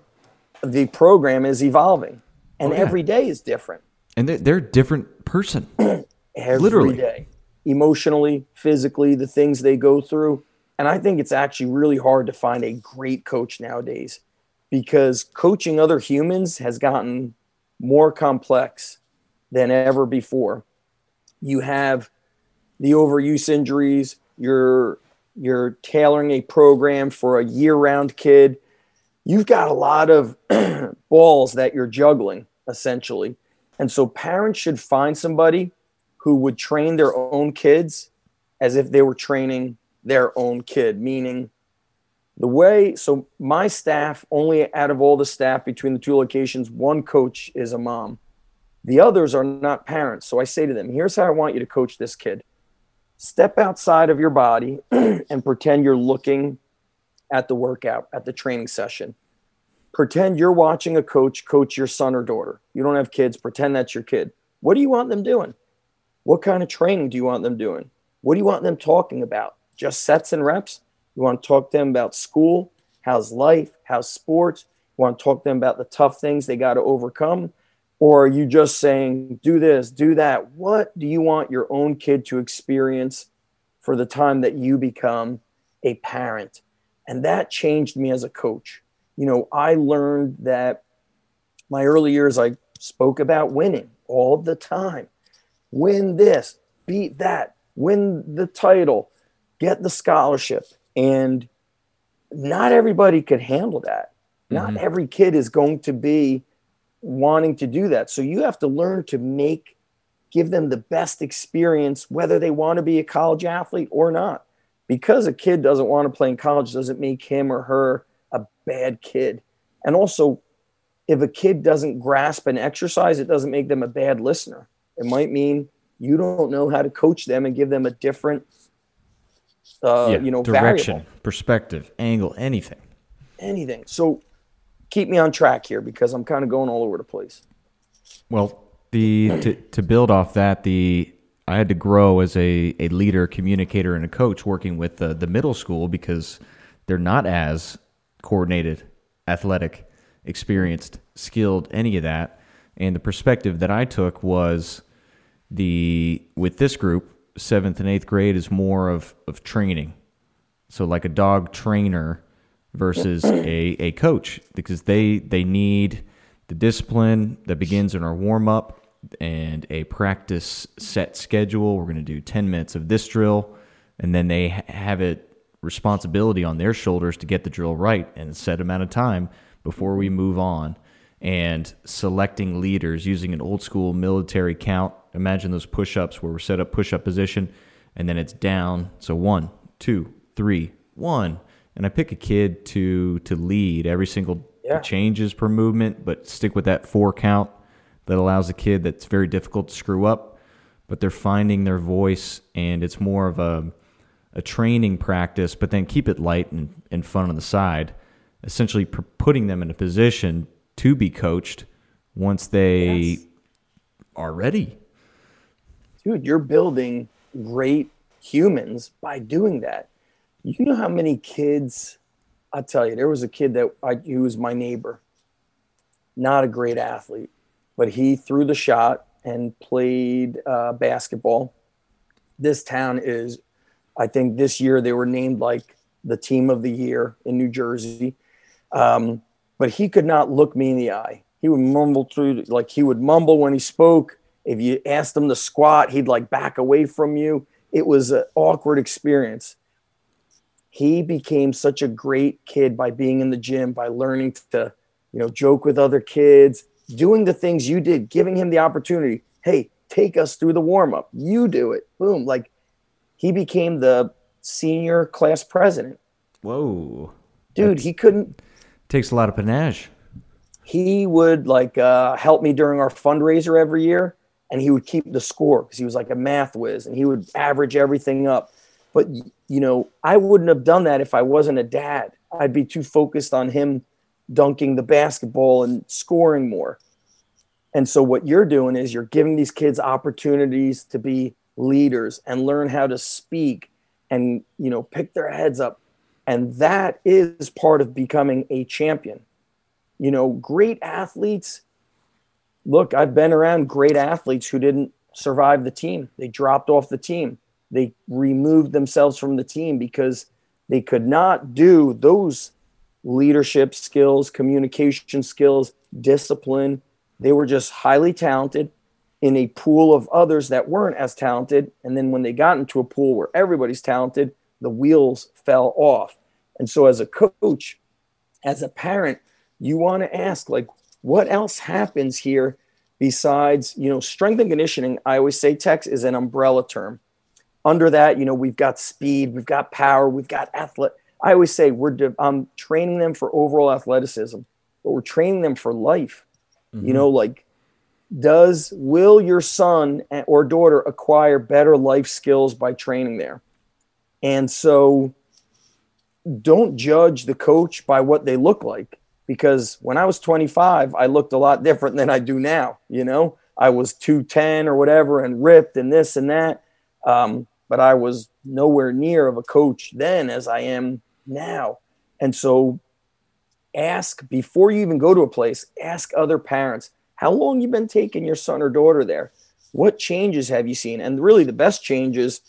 the program is evolving, and oh, yeah. every day is different. And they're, they're a different person, <clears throat> every literally, day, emotionally, physically, the things they go through. And I think it's actually really hard to find a great coach nowadays because coaching other humans has gotten more complex than ever before. You have the overuse injuries, you're you're tailoring a program for a year-round kid you've got a lot of <clears throat> balls that you're juggling essentially. And so parents should find somebody who would train their own kids as if they were training their own kid meaning the way so my staff only out of all the staff between the two locations one coach is a mom. The others are not parents. So i say to them here's how i want you to coach this kid. Step outside of your body <clears throat> and pretend you're looking at the workout at the training session. Pretend you're watching a coach coach your son or daughter. You don't have kids. Pretend that's your kid. What do you want them doing? What kind of training do you want them doing? What do you want them talking about? Just sets and reps? You want to talk to them about school, how's life, how's sports. You want to talk to them about the tough things they got to overcome. Or are you just saying, do this, do that? What do you want your own kid to experience for the time that you become a parent? And that changed me as a coach. You know, I learned that my early years, I spoke about winning all the time. Win this, beat that, win the title, get the scholarship. And not everybody could handle that. Not mm-hmm. every kid is going to be wanting to do that. So you have to learn to make, give them the best experience, whether they want to be a college athlete or not. Because a kid doesn't want to play in college doesn't make him or her a bad kid. And also, if a kid doesn't grasp an exercise, it doesn't make them a bad listener. It might mean you don't know how to coach them and give them a different uh, yeah, you know, direction, variable. perspective, angle, anything. Anything. So keep me on track here because I'm kind of going all over the place. Well, the to, to build off that, the I had to grow as a, a leader, communicator, and a coach working with the, the middle school because they're not as coordinated, athletic, experienced, skilled, any of that. And the perspective that I took was the with this group, seventh and eighth grade is more of, of training. So like a dog trainer versus a, a coach because they they need the discipline that begins in our warm up and a practice set schedule. We're going to do 10 minutes of this drill and then they have it responsibility on their shoulders to get the drill right in a set amount of time before we move on and selecting leaders using an old school military count Imagine those push ups where we're set up push up position and then it's down. So one, two, three, one. And I pick a kid to to lead every single yeah. changes per movement, but stick with that four count that allows a kid that's very difficult to screw up, but they're finding their voice and it's more of a a training practice, but then keep it light and, and fun on the side, essentially putting them in a position to be coached once they yes. are ready dude, you're building great humans by doing that. You know how many kids, I'll tell you, there was a kid that I, he was my neighbor, not a great athlete, but he threw the shot and played uh, basketball. This town is, I think this year they were named like the team of the year in New Jersey. Um, but he could not look me in the eye. He would mumble through, like he would mumble when he spoke if you asked him to squat, he'd like back away from you. It was an awkward experience. He became such a great kid by being in the gym, by learning to, you know, joke with other kids, doing the things you did, giving him the opportunity. Hey, take us through the warm up. You do it. Boom. Like he became the senior class president. Whoa. Dude, That's, he couldn't. Takes a lot of panache. He would like uh, help me during our fundraiser every year and he would keep the score because he was like a math whiz and he would average everything up. But you know, I wouldn't have done that if I wasn't a dad. I'd be too focused on him dunking the basketball and scoring more. And so what you're doing is you're giving these kids opportunities to be leaders and learn how to speak and you know pick their heads up and that is part of becoming a champion. You know, great athletes look, I've been around great athletes who didn't survive the team. They dropped off the team. They removed themselves from the team because they could not do those leadership skills, communication skills, discipline. They were just highly talented in a pool of others that weren't as talented. And then when they got into a pool where everybody's talented, the wheels fell off. And so, as a coach, as a parent, you want to ask, like, what else happens here besides, you know, strength and conditioning? I always say Tex is an umbrella term. Under that, you know, we've got speed, we've got power, we've got athlete. I always say we're de- I'm training them for overall athleticism, but we're training them for life. Mm-hmm. You know, like does will your son or daughter acquire better life skills by training there? And so don't judge the coach by what they look like because when I was 25, I looked a lot different than I do now. You know, I was 210 or whatever and ripped and this and that. Um, but I was nowhere near of a coach then as I am now. And so ask before you even go to a place, ask other parents, how long you been taking your son or daughter there? What changes have you seen? And really the best changes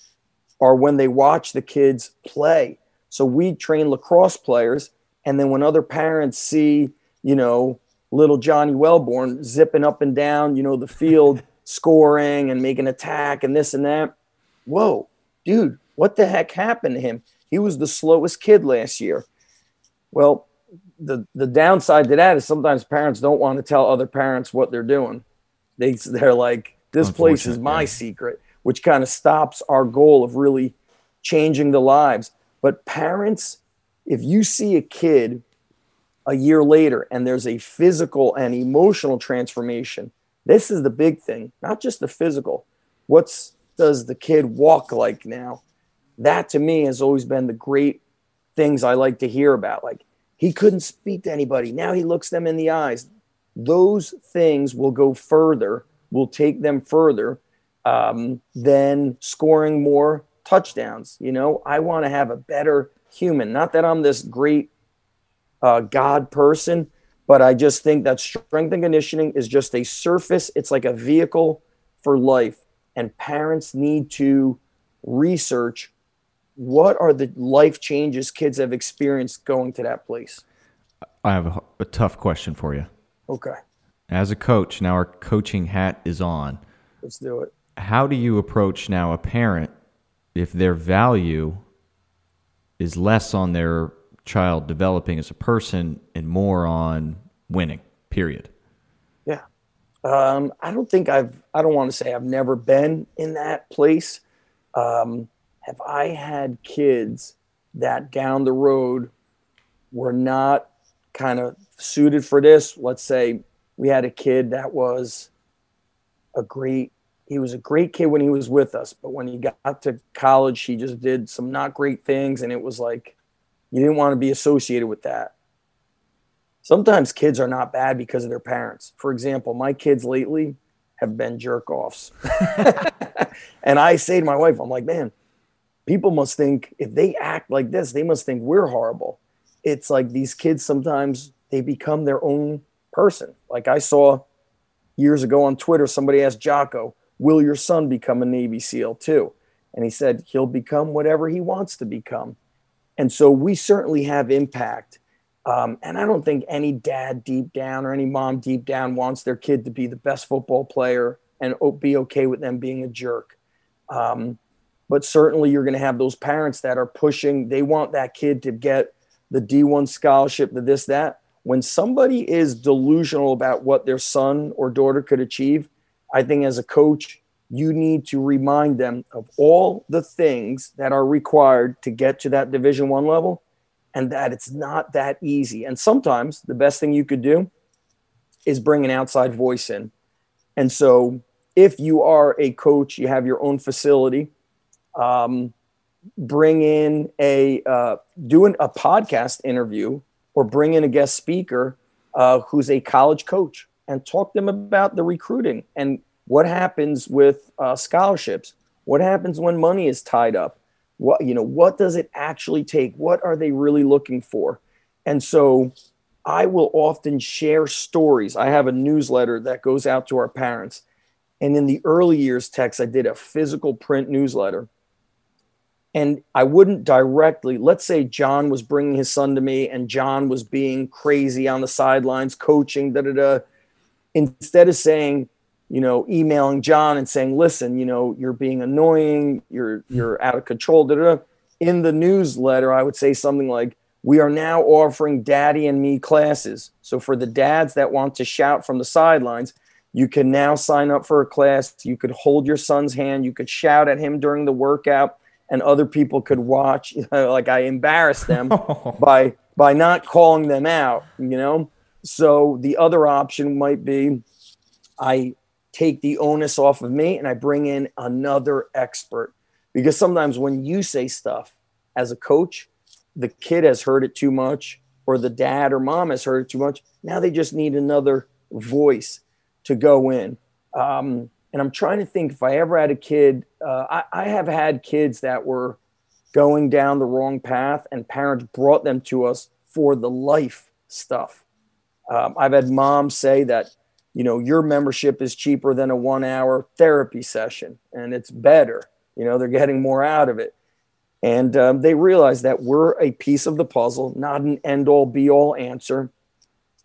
are when they watch the kids play. So we train lacrosse players and then when other parents see, you know, little Johnny Wellborn zipping up and down, you know, the field, <laughs> scoring and making attack and this and that, whoa, dude, what the heck happened to him? He was the slowest kid last year. Well, the the downside to that is sometimes parents don't want to tell other parents what they're doing. They <laughs> they're like, this place is my yeah. secret, which kind of stops our goal of really changing the lives. But parents, if you see a kid a year later and there's a physical and emotional transformation, this is the big thing, not just the physical. What's does the kid walk like now? That to me has always been the great things I like to hear about. Like he couldn't speak to anybody. Now he looks them in the eyes. Those things will go further, will take them further um, than scoring more touchdowns. You know, I want to have a better human. Not that I'm this great uh, God person, but I just think that strength and conditioning is just a surface. It's like a vehicle for life and parents need to research what are the life changes kids have experienced going to that place. I have a, a tough question for you. Okay. As a coach, now our coaching hat is on. Let's do it. How do you approach now a parent if their value is less on their child developing as a person and more on winning, period? Yeah. Um, I don't think I've, I don't want to say I've never been in that place. Um, have I had kids that down the road were not kind of suited for this? Let's say we had a kid that was a great, he was a great kid when he was with us, but when he got to college, he just did some not great things. And it was like, you didn't want to be associated with that sometimes kids are not bad because of their parents. For example, my kids lately have been jerk offs. <laughs> and I say to my wife, I'm like, man, people must think if they act like this, they must think we're horrible. It's like these kids sometimes they become their own person. Like I saw years ago on Twitter, somebody asked Jocko, Will your son become a Navy SEAL too? And he said, He'll become whatever he wants to become. And so we certainly have impact um, and I don't think any dad deep down or any mom deep down wants their kid to be the best football player and be okay with them being a jerk. Um, but certainly you're going to have those parents that are pushing, they want that kid to get the D1 scholarship, the this, that. When somebody is delusional about what their son or daughter could achieve, I think as a coach, you need to remind them of all the things that are required to get to that division one level and that it's not that easy. And sometimes the best thing you could do is bring an outside voice in. And so if you are a coach, you have your own facility, um, bring in a uh, doing a podcast interview or bring in a guest speaker uh, who's a college coach and talk them about the recruiting and what happens with uh, scholarships. What happens when money is tied up? What you know what does it actually take? What are they really looking for? And so i will often share stories. I have a newsletter that goes out to our parents. And in the early years tex i did a physical print newsletter and i wouldn't directly let's say john was bringing his son to me and john was being crazy on the sidelines coaching da da da instead of saying you know, emailing John and saying, listen, you know, you're being annoying, you're you're out of control. Da, da, in the newsletter, I would say something like, we are now offering daddy and me classes. So for the dads that want to shout from the sidelines, you can now sign up for a class. You could hold your son's hand. You could shout at him during the workout, and other people could watch. <laughs> like I embarrassed them <laughs> by by not calling them out. You know. So the other option might be, I take the onus off of me and I bring in another expert. Because sometimes when you say stuff as a coach, the kid has heard it too much or the dad or mom has heard it too much. Now they just need another voice to go in. Um, and I'm trying to think if I ever had a kid, uh, I, I have had kids that were going down the wrong path and parents brought them to us for the life stuff. Um, I've had moms say that, you know, your membership is cheaper than a one hour therapy session and it's better. You know, they're getting more out of it. And um, they realize that we're a piece of the puzzle, not an end all be all answer.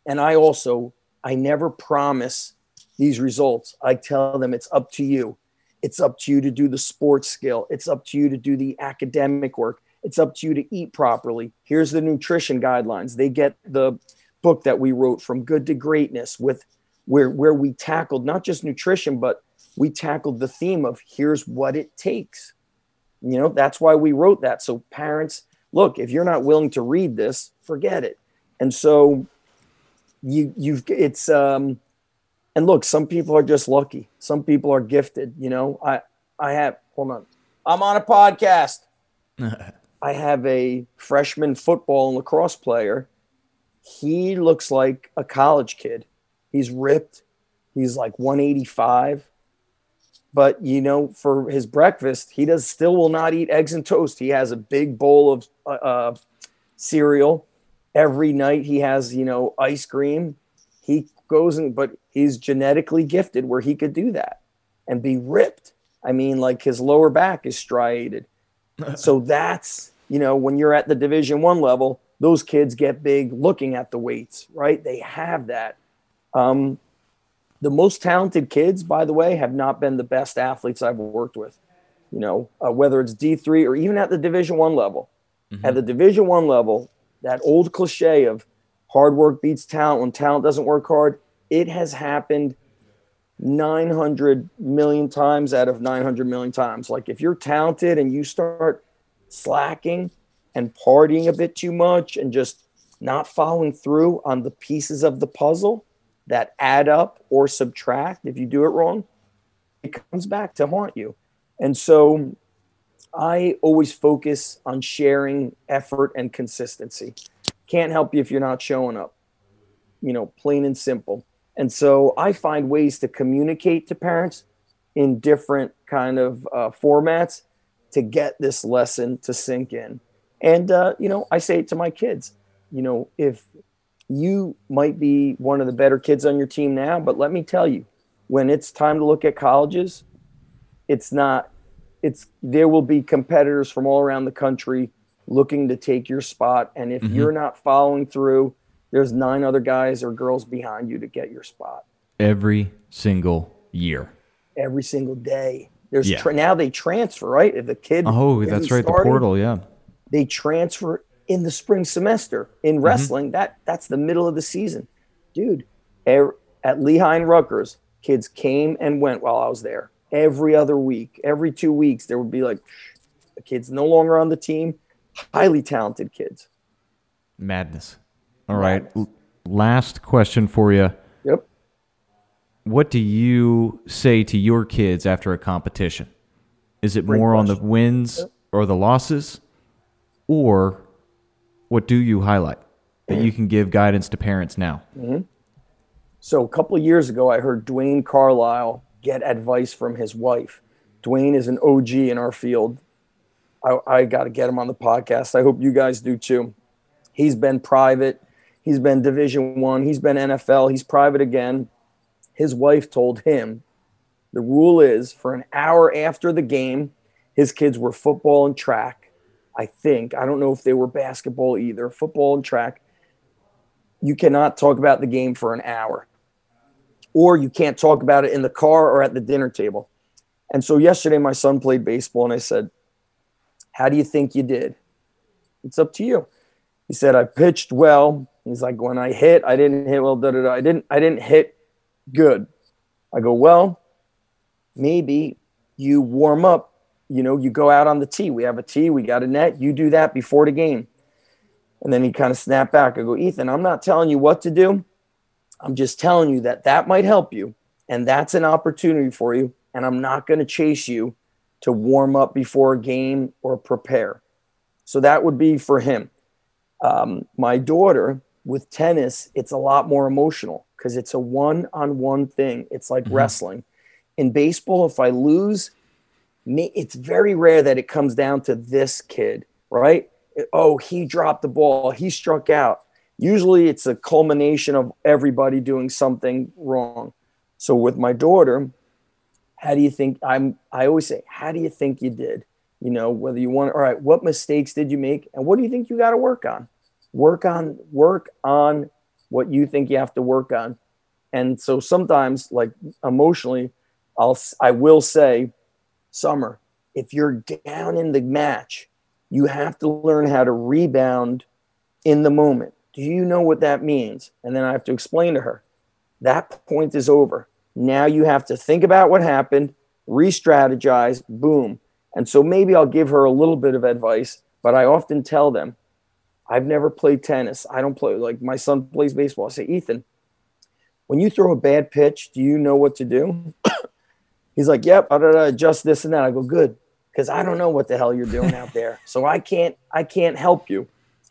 And I also, I never promise these results. I tell them it's up to you. It's up to you to do the sports skill. It's up to you to do the academic work. It's up to you to eat properly. Here's the nutrition guidelines. They get the book that we wrote from good to greatness with where where we tackled not just nutrition but we tackled the theme of here's what it takes you know, that's why we wrote that. So parents, look, if you're not willing to read this, forget it. And so you you've it's um and look, some people are just lucky. Some people are gifted, you know. I I have hold on. I'm on a podcast. <laughs> I have a freshman football and lacrosse player. He looks like a college kid. He's ripped. He's like 185 but you know for his breakfast he does still will not eat eggs and toast he has a big bowl of uh, cereal every night he has you know ice cream he goes and but he's genetically gifted where he could do that and be ripped i mean like his lower back is striated <laughs> so that's you know when you're at the division one level those kids get big looking at the weights right they have that um, the most talented kids, by the way, have not been the best athletes I've worked with. You know, uh, whether it's D three or even at the Division one level. Mm-hmm. At the Division one level, that old cliche of hard work beats talent when talent doesn't work hard, it has happened 900 million times out of 900 million times. Like if you're talented and you start slacking and partying a bit too much and just not following through on the pieces of the puzzle, that add up or subtract, if you do it wrong, it comes back to haunt you. And so I always focus on sharing effort and consistency. Can't help you if you're not showing up, you know, plain and simple. And so I find ways to communicate to parents in different kind of uh, formats to get this lesson to sink in. And, uh, you know, I say it to my kids, you know, if you might be one of the better kids on your team now, but let me tell you, when it's time to look at colleges, it's not it's there will be competitors from all around the country looking to take your spot and if mm-hmm. you're not following through, there's nine other guys or girls behind you to get your spot. Every single year. Every single day. There's yeah. tra- now they transfer, right? If the kid Oh, that's right, starting, the portal, yeah. They transfer in the spring semester in mm-hmm. wrestling. Mm-hmm. That that's the middle of the season, dude. Er, at Lehigh and Rutgers, kids came and went while I was there. Every other week, every two weeks, there would be like the kids no longer on the team, highly talented kids. Madness. All right. Madness. Last question for you. Yep. What do you say to your kids after a competition? Is it Great more question. on the wins yep. or the losses? Or what do you highlight that you can give guidance to parents now? Mm-hmm. So a couple of years ago, I heard Dwayne Carlisle get advice from his wife. Dwayne is an OG in our field. I, I got to get him on the podcast. I hope you guys do too. He's been private. He's been Division One. He's been NFL. He's private again. His wife told him the rule is for an hour after the game, his kids were football and track I think. I don't know if they were basketball either, football and track. You cannot talk about the game for an hour, or you can't talk about it in the car or at the dinner table. And so yesterday, my son played baseball, and I said, How do you think you did? It's up to you. He said, I pitched well. He's like, when I hit, I didn't hit well. Da, da, da. I didn't, I didn't hit good. I go, well, maybe you warm up. You know, you go out on the tee. We have a tee. We got a net. You do that before the game. And then he kind of snapped back. I go, Ethan, I'm not telling you what to do. I'm just telling you that that might help you. And that's an opportunity for you. And I'm not going to chase you to warm up before a game or prepare. So that would be for him. Um, my daughter with tennis, it's a lot more emotional because it's a one on one thing. It's like mm-hmm. wrestling. In baseball, if I lose, it's very rare that it comes down to this kid, right? Oh, he dropped the ball, he struck out. Usually it's a culmination of everybody doing something wrong. So with my daughter, how do you think I'm I always say, how do you think you did? You know, whether you want all right, what mistakes did you make and what do you think you got to work on? Work on work on what you think you have to work on. And so sometimes like emotionally, I'll I will say, Summer, if you're down in the match, you have to learn how to rebound in the moment. Do you know what that means? And then I have to explain to her that point is over. Now you have to think about what happened, re strategize, boom. And so maybe I'll give her a little bit of advice, but I often tell them, I've never played tennis. I don't play, like my son plays baseball. I say, Ethan, when you throw a bad pitch, do you know what to do? <coughs> He's like, Yep, I gotta adjust this and that. I go, Good, because I don't know what the hell you're doing out there. So I can't, I can't help you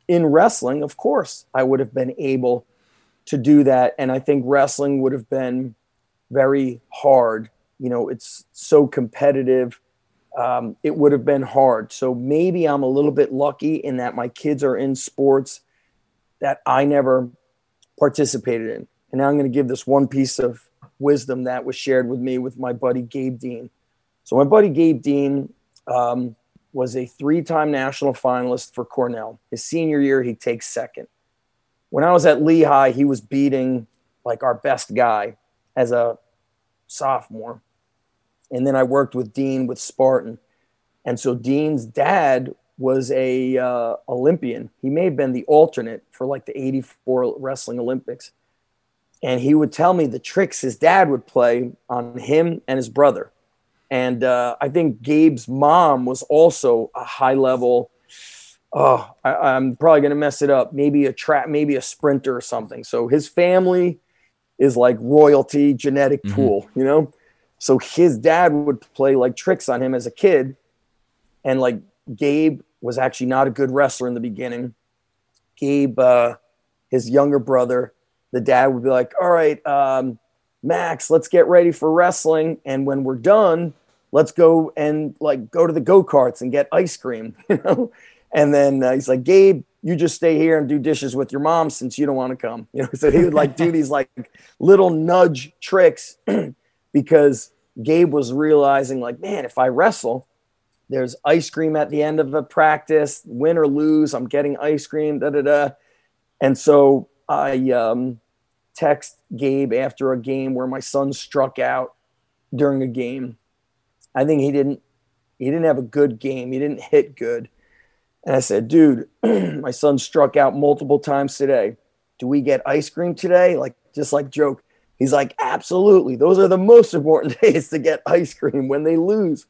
in wrestling, of course, I would have been able to do that. And I think wrestling would have been very hard. You know, it's so competitive. Um, it would have been hard. So maybe I'm a little bit lucky in that my kids are in sports that I never participated in. And now I'm going to give this one piece of wisdom that was shared with me with my buddy Gabe Dean. So my buddy Gabe Dean, um, was a three time national finalist for Cornell. His senior year, he takes second. When I was at Lehigh, he was beating like our best guy as a sophomore. And then I worked with Dean with Spartan. And so Dean's dad was a uh, Olympian. He may have been the alternate for like the 84 wrestling Olympics. And he would tell me the tricks his dad would play on him and his brother. And uh, I think Gabe's mom was also a high level. Oh, I, am probably gonna mess it up. Maybe a trap, maybe a sprinter or something. So his family is like royalty genetic mm-hmm. pool, you know. So his dad would play like tricks on him as a kid, and like Gabe was actually not a good wrestler in the beginning. Gabe, uh, his younger brother, the dad would be like, "All right, um, Max, let's get ready for wrestling, and when we're done, let's go and like go to the go-karts and get ice cream <laughs> you know? And then uh, he's like gabe you just stay here and do dishes with your mom since you don't want to come. <laughs> You know so he would like do <laughs> these like little nudge tricks <clears throat> because gabe was realizing like man if i wrestle there's ice cream at the end of a practice win or lose i'm getting ice cream da da da and so i um, text gabe after a game where my son struck out during a game I think he didn't he didn't have a good game. He didn't hit good. And I said, dude, <clears throat> my son struck out multiple times today. Do we get ice cream today? Like just like joke. He's like, absolutely. Those are the most important <laughs> days to get ice cream when they lose.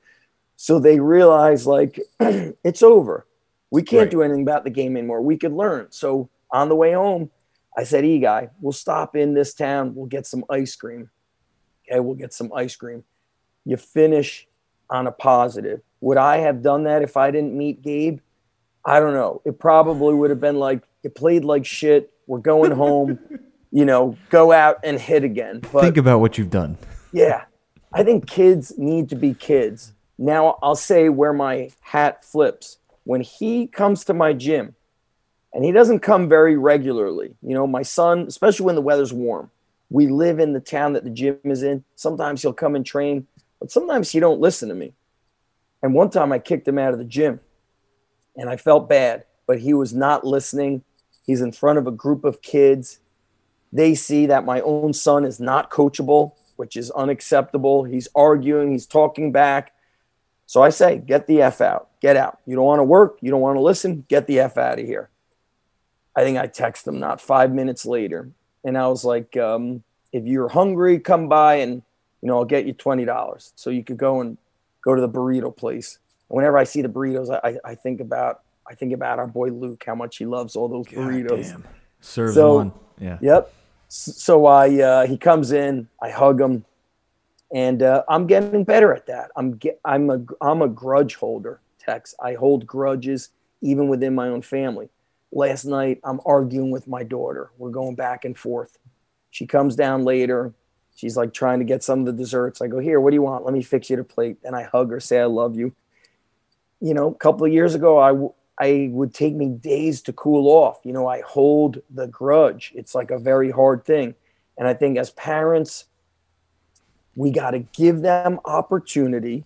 So they realize like <clears throat> it's over. We can't right. do anything about the game anymore. We could learn. So on the way home, I said, E guy, we'll stop in this town. We'll get some ice cream. Okay, we'll get some ice cream. You finish on a positive. Would I have done that if I didn't meet Gabe? I don't know. It probably would have been like, you played like shit. We're going home. <laughs> you know, go out and hit again. But, Think about what you've done. yeah. I think kids need to be kids. Now, I'll say where my hat flips. When he comes to my gym, and he doesn't come very regularly, you know, my son, especially when the weather's warm, we live in the town that the gym is in. Sometimes he'll come and train. But sometimes he don't listen to me. And one time I kicked him out of the gym and I felt bad, but he was not listening. He's in front of a group of kids. They see that my own son is not coachable, which is unacceptable. He's arguing, he's talking back. So I say, get the F out. get out. You don't want to work. You don't want to listen. Get the F out of here. I think I text them not five minutes later. And I was like, um, if you're hungry, come by and, you know, I'll get you $20. So you could go and go to the burrito place. And whenever I see the burritos, I, I think about, I think about our boy Luke, how much he loves all those burritos. Serves so, one. Yeah. Yep. So I, uh, he comes in, I hug him and uh, I'm getting better at that. I'm get, I'm a I'm a grudge holder. Tex. I hold grudges even within my own family. Last night I'm arguing with my daughter. We're going back and forth. She comes down later. She's like trying to get some of the desserts. I go, here, what do you want? Let me fix you the plate. And I hug her, say I love you. You know, a couple of years ago, I I would take me days to cool off. You know, I hold the grudge. It's like a very hard thing. And I think as parents, we got to give them opportunity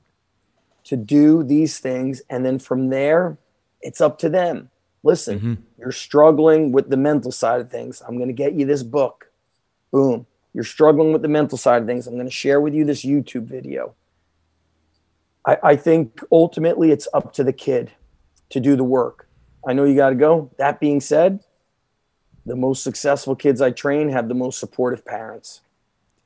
to do these things. And then from there, it's up to them. Listen, mm-hmm. you're struggling with the mental side of things. I'm going to get you this book. Boom. You're struggling with the mental side of things. I'm going to share with you this YouTube video. I, I think ultimately it's up to the kid to do the work. I know you got to go. That being said, the most successful kids I train have the most supportive parents.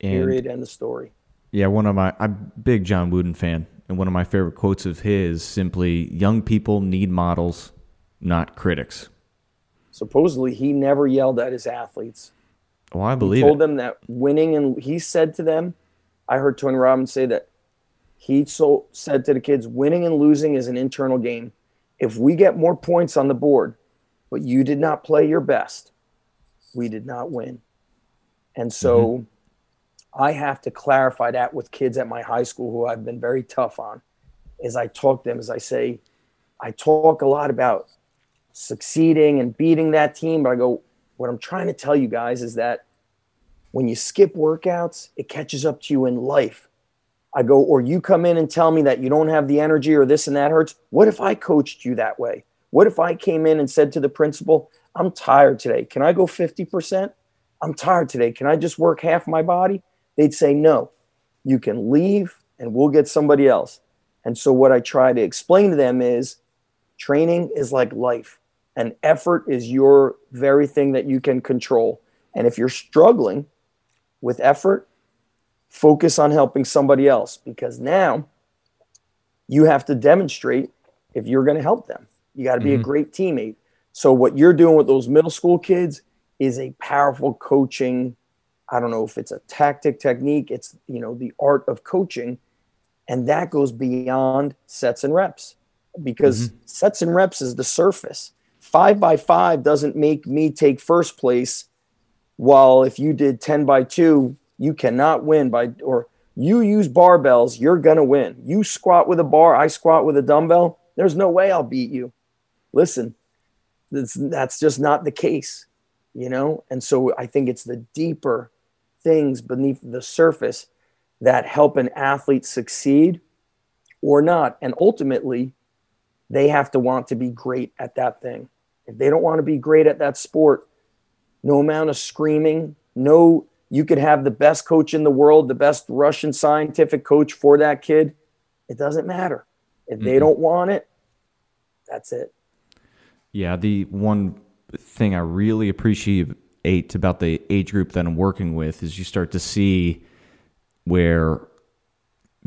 And Period. End of story. Yeah, one of my I'm a big John Wooden fan, and one of my favorite quotes of his simply young people need models, not critics. Supposedly he never yelled at his athletes. Oh, I believe he told it. them that winning and he said to them, I heard Tony Robbins say that he so said to the kids, winning and losing is an internal game. If we get more points on the board, but you did not play your best, we did not win. And so mm-hmm I have to clarify that with kids at my high school who I've been very tough on. As I talk to them, as I say, I talk a lot about succeeding and beating that team, but I go, what I'm trying to tell you guys is that when you skip workouts, it catches up to you in life. I go, or you come in and tell me that you don't have the energy or this and that hurts. What if I coached you that way? What if I came in and said to the principal, I'm tired today. Can I go 50%? I'm tired today. Can I just work half my body? They'd say, no, you can leave and we'll get somebody else. And so, what I try to explain to them is training is like life, and effort is your very thing that you can control. And if you're struggling with effort, focus on helping somebody else because now you have to demonstrate if you're going to help them. You got to be mm-hmm. a great teammate. So, what you're doing with those middle school kids is a powerful coaching I don't know if it's a tactic, technique, it's, you know, the art of coaching. And that goes beyond sets and reps because mm-hmm. sets and reps is the surface. Five by five doesn't make me take first place. While if you did 10 by two, you cannot win by, or you use barbells, you're to win. You squat with a bar, I squat with a dumbbell. There's no way I'll beat you. Listen, that's, that's just not the case, you know? And so I think it's the deeper things beneath the surface that help an athlete succeed or not. And ultimately, they have to want to be great at that thing. If they don't want to be great at that sport, no amount of screaming, no, you could have the best coach in the world, the best Russian scientific coach for that kid. It doesn't matter. If they mm-hmm. don't want it, that's it. Yeah, the one thing I really appreciate eight about the age group that I'm working with is you start to see where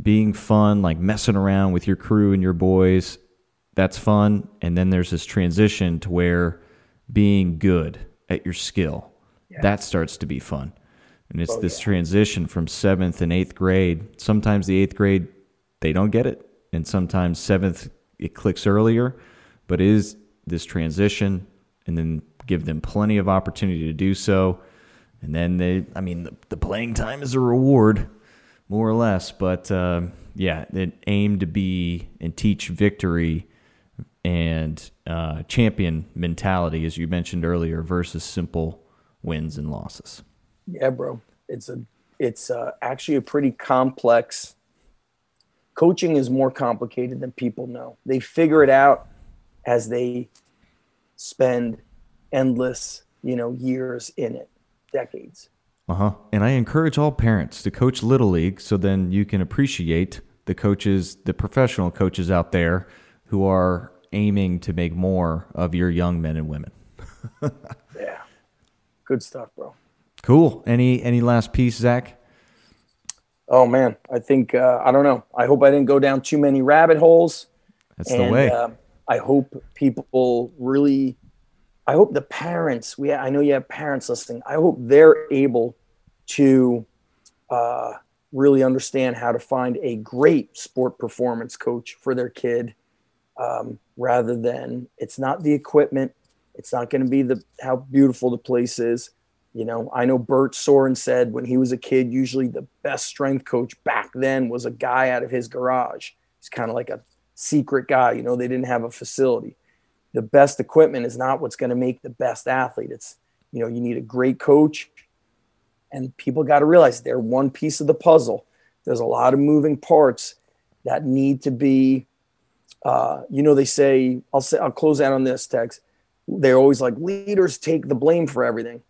being fun, like messing around with your crew and your boys, that's fun. And then there's this transition to where being good at your skill, yeah. that starts to be fun. And it's oh, this yeah. transition from seventh and eighth grade. Sometimes the eighth grade, they don't get it. And sometimes seventh, it clicks earlier. But is this transition and then give them plenty of opportunity to do so. And then they, I mean, the, the playing time is a reward, more or less. But uh, yeah, it aim to be and teach victory and uh, champion mentality, as you mentioned earlier, versus simple wins and losses. Yeah, bro, it's a it's uh, actually a pretty complex. Coaching is more complicated than people know. They figure it out as they spend endless, you know, years in it, decades. Uh huh. And I encourage all parents to coach Little League so then you can appreciate the coaches, the professional coaches out there who are aiming to make more of your young men and women. <laughs> yeah, good stuff, bro. Cool. Any any last piece, Zach? Oh man, I think uh, I don't know. I hope I didn't go down too many rabbit holes. That's and, the way. Uh, I hope people really. I hope the parents. We I know you have parents listening. I hope they're able to uh, really understand how to find a great sport performance coach for their kid, um, rather than it's not the equipment. It's not going to be the how beautiful the place is you know, I know Bert Sorin said when he was a kid, usually the best strength coach back then was a guy out of his garage. He's kind of like a secret guy. You know, they didn't have a facility. The best equipment is not what's going to make the best athlete. It's, you know, you need a great coach. And people got to realize they're one piece of the puzzle. There's a lot of moving parts that need to be, uh, you know, they say, I'll say, I'll close out on this Tex. They're always like, leaders take the blame for everything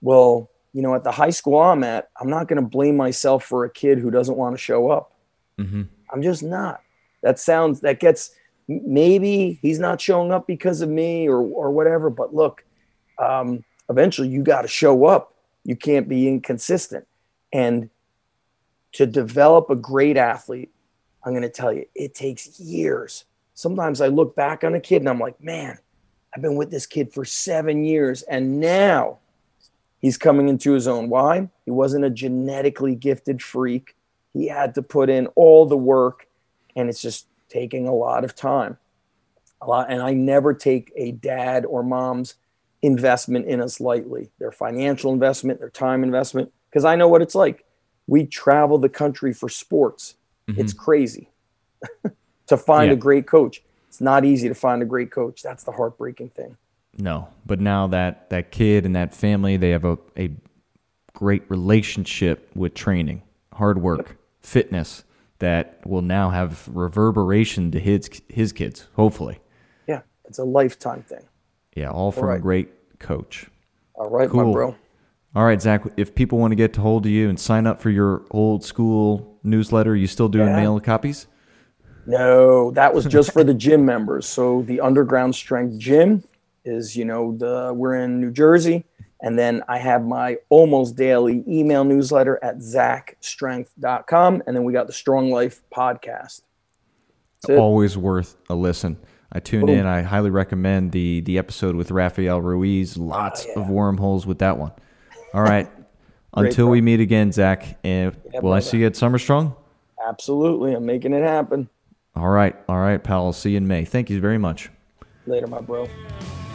well, you know, at the high school I'm at, I'm not going to blame myself for a kid who doesn't want to show up. Mm-hmm. I'm just not. That sounds, that gets, maybe he's not showing up because of me or, or whatever. But look, um, eventually you got to show up. You can't be inconsistent. And to develop a great athlete, I'm going to tell you, it takes years. Sometimes I look back on a kid and I'm like, man, I've been with this kid for seven years. And now He's coming into his own. Why? He wasn't a genetically gifted freak. He had to put in all the work, and it's just taking a lot of time. A lot, and I never take a dad or mom's investment in us lightly. Their financial investment, their time investment, because I know what it's like. We travel the country for sports. Mm-hmm. It's crazy <laughs> to find yeah. a great coach. It's not easy to find a great coach. That's the heartbreaking thing. No, but now that that kid and that family, they have a, a great relationship with training, hard work, fitness that will now have reverberation to his his kids, hopefully. Yeah, it's a lifetime thing. Yeah, all from all right. a great coach. All right, cool. my bro. All right, Zach. If people want to get to hold of you and sign up for your old school newsletter, you still doing yeah. mail copies? No, that was just for the gym members. So the Underground Strength Gym is you know the we're in New Jersey, and then I have my almost daily email newsletter at zachstrength.com, and then we got the Strong Life podcast. Always worth a listen. I tuned Boom. in. I highly recommend the the episode with Rafael Ruiz. Lots oh, yeah. of wormholes with that one. All right. <laughs> Until we meet again, Zach, and yeah, will I see you at Summer Strong? Absolutely. I'm making it happen. All right. All right, pal. I'll see you in May. Thank you very much. Later, my bro.